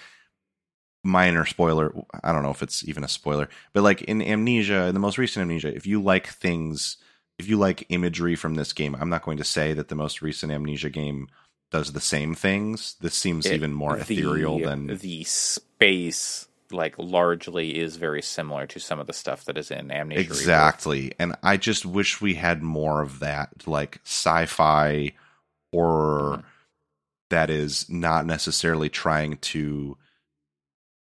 minor spoiler i don't know if it's even a spoiler but like in amnesia in the most recent amnesia if you like things if you like imagery from this game i'm not going to say that the most recent amnesia game does the same things this seems It- even more ethereal the, than the space like largely is very similar to some of the stuff that is in amnesia Rebirth. Exactly. And I just wish we had more of that, like sci fi horror Mhm. that is not necessarily trying to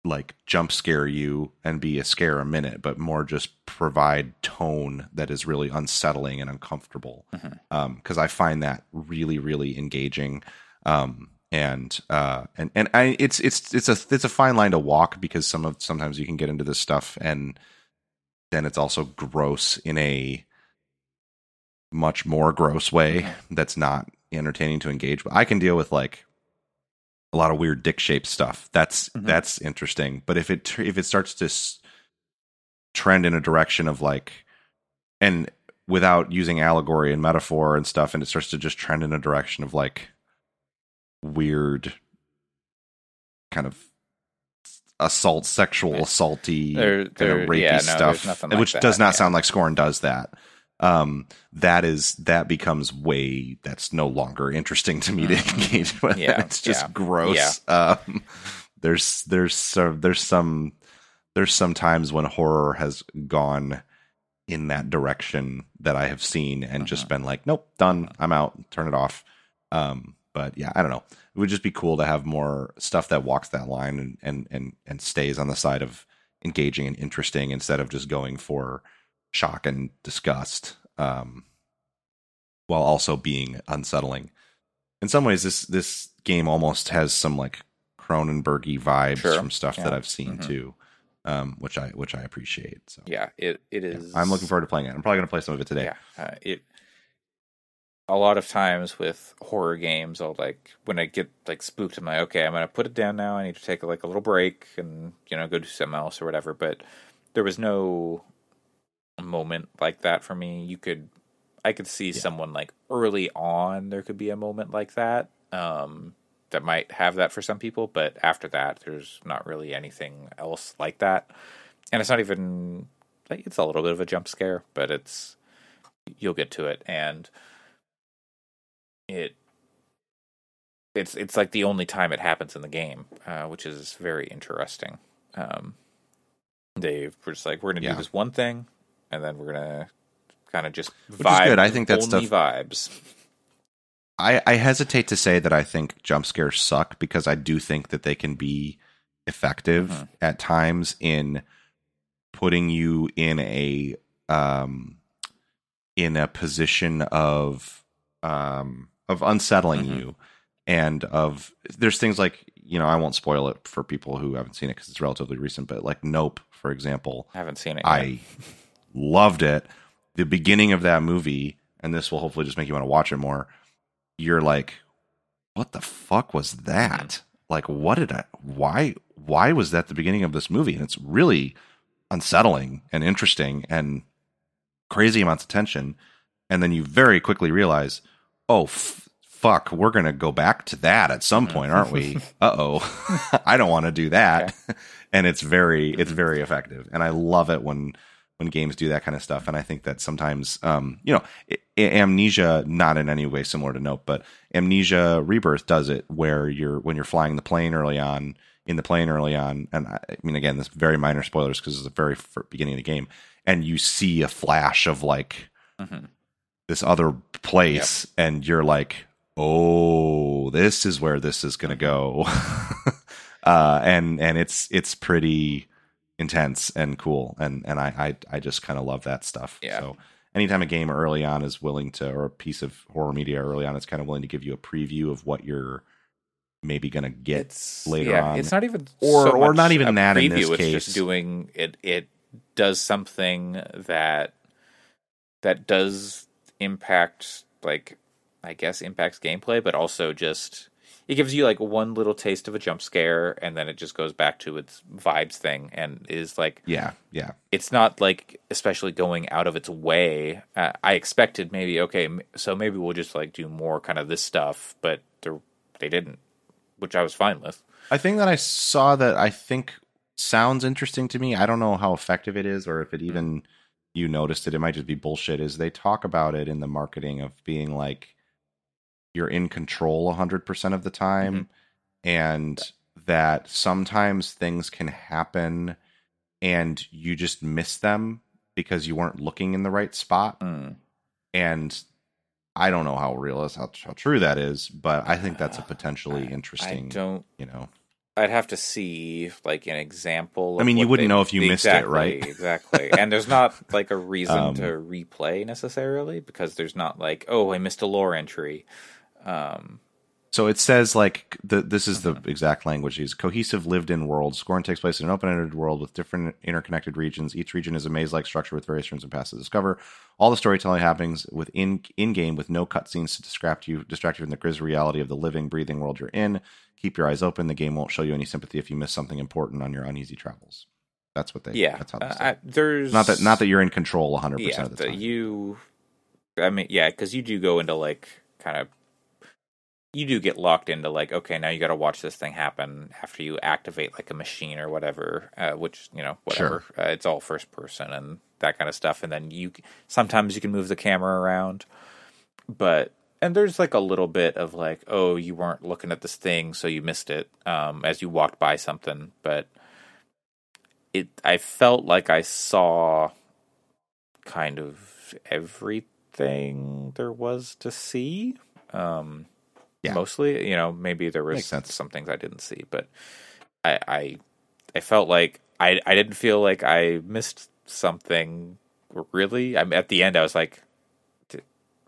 like jump scare you and be a scare a minute, but more just provide tone that is really unsettling and uncomfortable. Mhm. Um, cause I find that really, really engaging. Um, and uh and and I it's it's it's a it's a fine line to walk because some of sometimes you can get into this stuff and then it's also gross in a much more gross way that's not entertaining to engage but i can deal with like a lot of weird dick shaped stuff. That's Mhm. that's interesting. But if it if it starts to s- trend in a direction of like and without using allegory and metaphor and stuff and it starts to just trend in a direction of like weird kind of assault sexual assaulty There- kind of rapey yeah, no, stuff like which that, does not yeah. sound like scorn does that um that is that becomes way that's no longer interesting to me to Mhm. engage with Yeah, (laughs) it's just gross um there's there's some there's some there's some times when horror has gone in that direction that I have seen and just Mhm. been like, nope, done. I'm out. Turn it off. Um, but yeah, I don't know. It would just be cool to have more stuff that walks that line and and and, and stays on the side of engaging and interesting instead of just going for shock and disgust. Um, while also being unsettling. In some ways, this this game almost has some like Cronenbergy vibes Sure. from stuff that I've seen Mhm. too, um, which I which I appreciate. So yeah it it yeah, I'm looking forward to playing it. I'm probably going to play some of it today. yeah uh, it a lot of times with horror games i'll like when i get like spooked i'm like okay i'm gonna put it down now. I need to take like a little break and you know go do something else or whatever. But there was no moment like that for me. You could i could see Yeah. someone like early on there could be a moment like that um that might have that for some people but after that there's not really anything else like that. And it's not even like it's a little bit of a jump scare but it's you'll get to it. And it it's it's like the only time it happens in the game uh, which is very interesting um they were just like we're gonna Yeah. do this one thing and then we're gonna kind of just Which is good. I think that's only stuff- vibes I, I hesitate to say that I think jump scares suck because I do think that they can be effective Mhm. at times in putting you in a um in a position of um of unsettling Mhm. you and of there's things like you know I won't spoil it for people who haven't seen it because it's relatively recent but like Nope for example I haven't seen it yet. I loved it. The beginning of that movie and this will hopefully just make you want to watch it more. You're like, what the fuck was that? Like, what did I? Why? Why was that the beginning of this movie? And it's really unsettling and interesting and crazy amounts of tension. And then you very quickly realize, oh, f- fuck, we're going to go back to that at some point, aren't we? (laughs) uh oh. (laughs) I don't want to do that. (laughs) and it's very, it's very effective. And I love it when, when games do that kind of stuff. And I think that sometimes, um, you know, Amnesia, not in any way similar to Nope, but Amnesia Rebirth does it where you're, when you're flying the plane early on, in the plane early on, and I, I mean, again, this very minor spoilers because it's the very beginning of the game, and you see a flash of like mm-hmm. This other place, yep. and you're like, oh, this is where this is going to go. (laughs) uh, and and it's it's pretty intense and cool, and and I I, I just kind of love that stuff. Yeah. So anytime a game early on is willing to, or a piece of horror media early on is kind of willing to give you a preview of what you're maybe going to get it's, later yeah, on. It's not even or so or not even that preview, in this it's case. Just doing it. It does something that that does impact like I guess impacts gameplay, but also just it gives you like one little taste of a jump scare, and then it just goes back to its vibes thing, and is like yeah, yeah. It's not like especially going out of its way. Uh, I expected maybe okay, so maybe we'll just like do more kind of this stuff, but they didn't, which I was fine with. I think that I saw that I think sounds interesting to me. I don't know how effective it is, or if it even mm. You noticed it. It might just be bullshit. Is they talk about it in the marketing of being like you're in control 100% of the time mm-hmm. and that sometimes things can happen and you just miss them because you weren't looking in the right spot mm. and i don't know how real is how, how true that is but i think that's a (sighs) potentially interesting I don't you know I'd have to see like an example. I mean, you wouldn't they, know if you missed exactly, it, right? exactly. And there's not (laughs) like a reason um, to replay necessarily because there's not like, oh, I missed a lore entry. Um, so it says like the, this is the mm-hmm. exact language used. Cohesive lived-in world. Scorn takes place in an open-ended world with different interconnected regions. Each region is a maze-like structure with various rooms and paths to discover. All the storytelling happenings within in-game with no cutscenes to distract you, distract you from the grisly reality of the living, breathing world you're in. Keep your eyes open. The game won't show you any sympathy if you miss something important on your uneasy travels. That's what they. Yeah, that's how they uh, I, there's not that not that you're in control 100 yeah, percent of the time. You, I mean, yeah, because you do go into like kind of you do get locked into like okay now you got to watch this thing happen after you activate like a machine or whatever uh, which you know whatever sure. uh, it's all first person and that kind of stuff and then you sometimes you can move the camera around but and there's like a little bit of like oh you weren't looking at this thing so you missed it um, as you walked by something but it i felt like i saw kind of everything there was to see um, yeah. mostly. You know, maybe there was some things I didn't see, but I, I, I felt like I, I didn't feel like I missed something really. I'm at the end. I was like,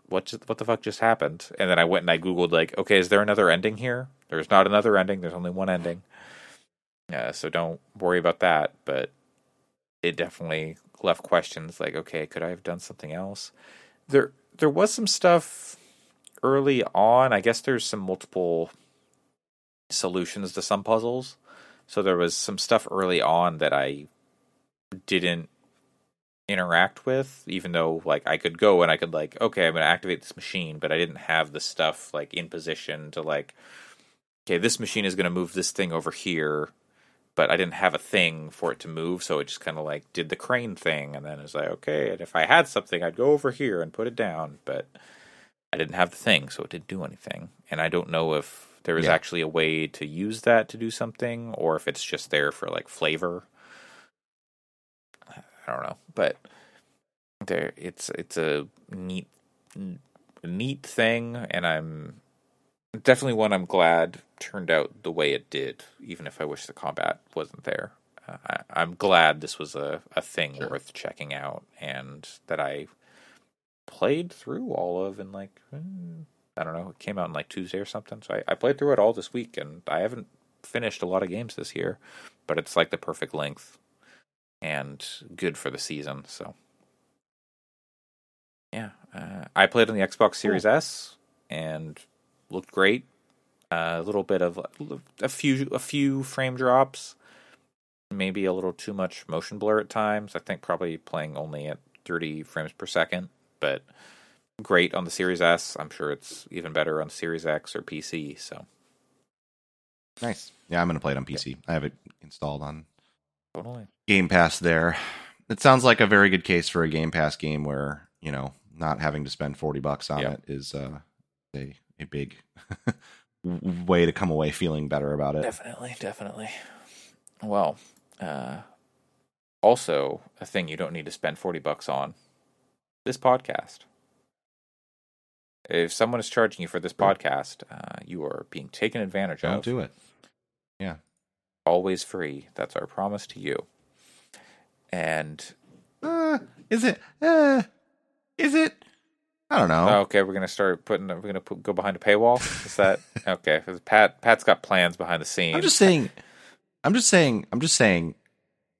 what, just, what the fuck just happened? And then I went and I googled like, okay, is there another ending here? There's not another ending. There's only one ending. Yeah, so don't worry about that. But it definitely left questions like, okay, could I have done something else? There, there was some stuff early on, I guess there's some multiple solutions to some puzzles. So there was some stuff early on that I didn't interact with, even though like I could go and I could like, okay, I'm gonna activate this machine, but I didn't have the stuff like in position to like, okay, this machine is gonna move this thing over here, but I didn't have a thing for it to move, so it just kind of like did the crane thing, and then it's like, okay, and if I had something, I'd go over here and put it down, but I didn't have the thing, so it didn't do anything. And I don't know if there is yeah. actually a way to use that to do something, or if it's just there for like flavor. I don't know, but there it's it's a neat neat thing, and I'm definitely one I'm glad turned out the way it did, even if I wish the combat wasn't there. Uh, I, am glad this was a, a thing sure. worth checking out, and that I played through all of in like hmm, I don't know, it came out in like Tuesday or something. So I, I played through it all this week, and I haven't finished a lot of games this year, but it's like the perfect length and good for the season. So yeah, uh, I played on the Xbox Series S and looked great. Uh, a little bit of a few a few frame drops, maybe a little too much motion blur at times. I think probably playing only at 30 frames per second, but great on the Series S. I'm sure it's even better on Series X or PC. So nice. Yeah, I'm gonna play it on PC. I have it installed on totally Game Pass. There, it sounds like a very good case for a Game Pass game where you know not having to spend 40 bucks on it is uh, a a big (laughs) way to come away feeling better about it. Definitely, definitely. Well, uh, also a thing you don't need to spend 40 bucks on this podcast. If someone is charging you for this podcast, uh, you are being taken advantage of. don't do it. Yeah. Always free. That's our promise to you. And uh, is it? Uh, is it? I don't know. Okay, we're gonna start putting. We're gonna put, go behind a paywall. Is that (laughs) okay? Because Pat, Pat's got plans behind the scenes. I'm just saying. I'm just saying. I'm just saying.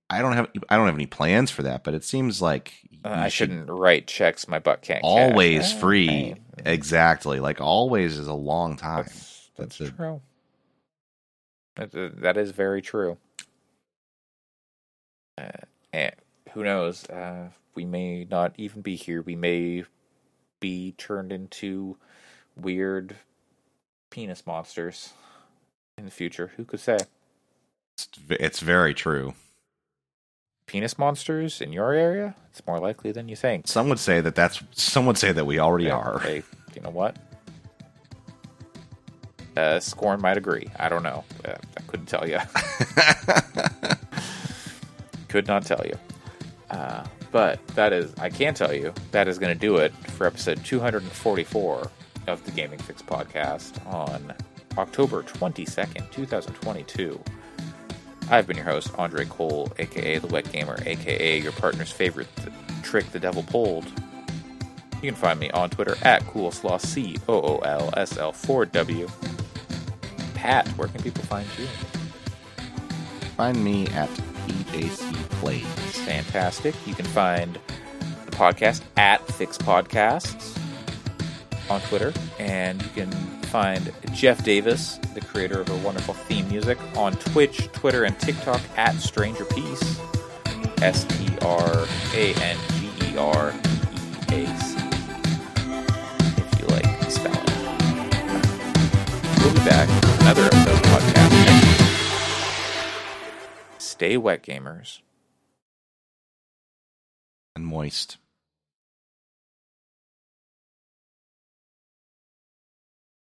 I don't have. I don't have any plans for that. But it seems like uh, I should shouldn't write checks my butt can't. Always cash. free. Exactly. Like always is a long time. That's, that's, that's true. That, that is very true. Uh, and who knows? Uh, we may not even be here. We may be turned into weird penis monsters in the future. Who could say? It's, it's very true. Penis monsters in your area? It's more likely than you think. Some would say that that's. Some would say that we already yeah, are. Hey, you know what? Uh, Scorn might agree. I don't know. Uh, I couldn't tell you. (laughs) Could not tell you. Uh, but that is, I can tell you, that is going to do it for episode 244 of the Gaming Fix podcast on October 22nd, 2022. I've been your host, Andre Cole, aka The Wet Gamer, aka your partner's favorite trick the devil pulled. You can find me on Twitter at Coolslaw, C O O L S L 4 W. Pat, where can people find you? Find me at PJC Plays. Fantastic. You can find the podcast at Fix Podcasts on Twitter, and you can find Jeff Davis, the creator of a wonderful theme music, on Twitch, Twitter, and TikTok at Stranger Peace. S T R A N G E R E A C. We'll be back with another episode of podcast. Stay wet, gamers. And moist.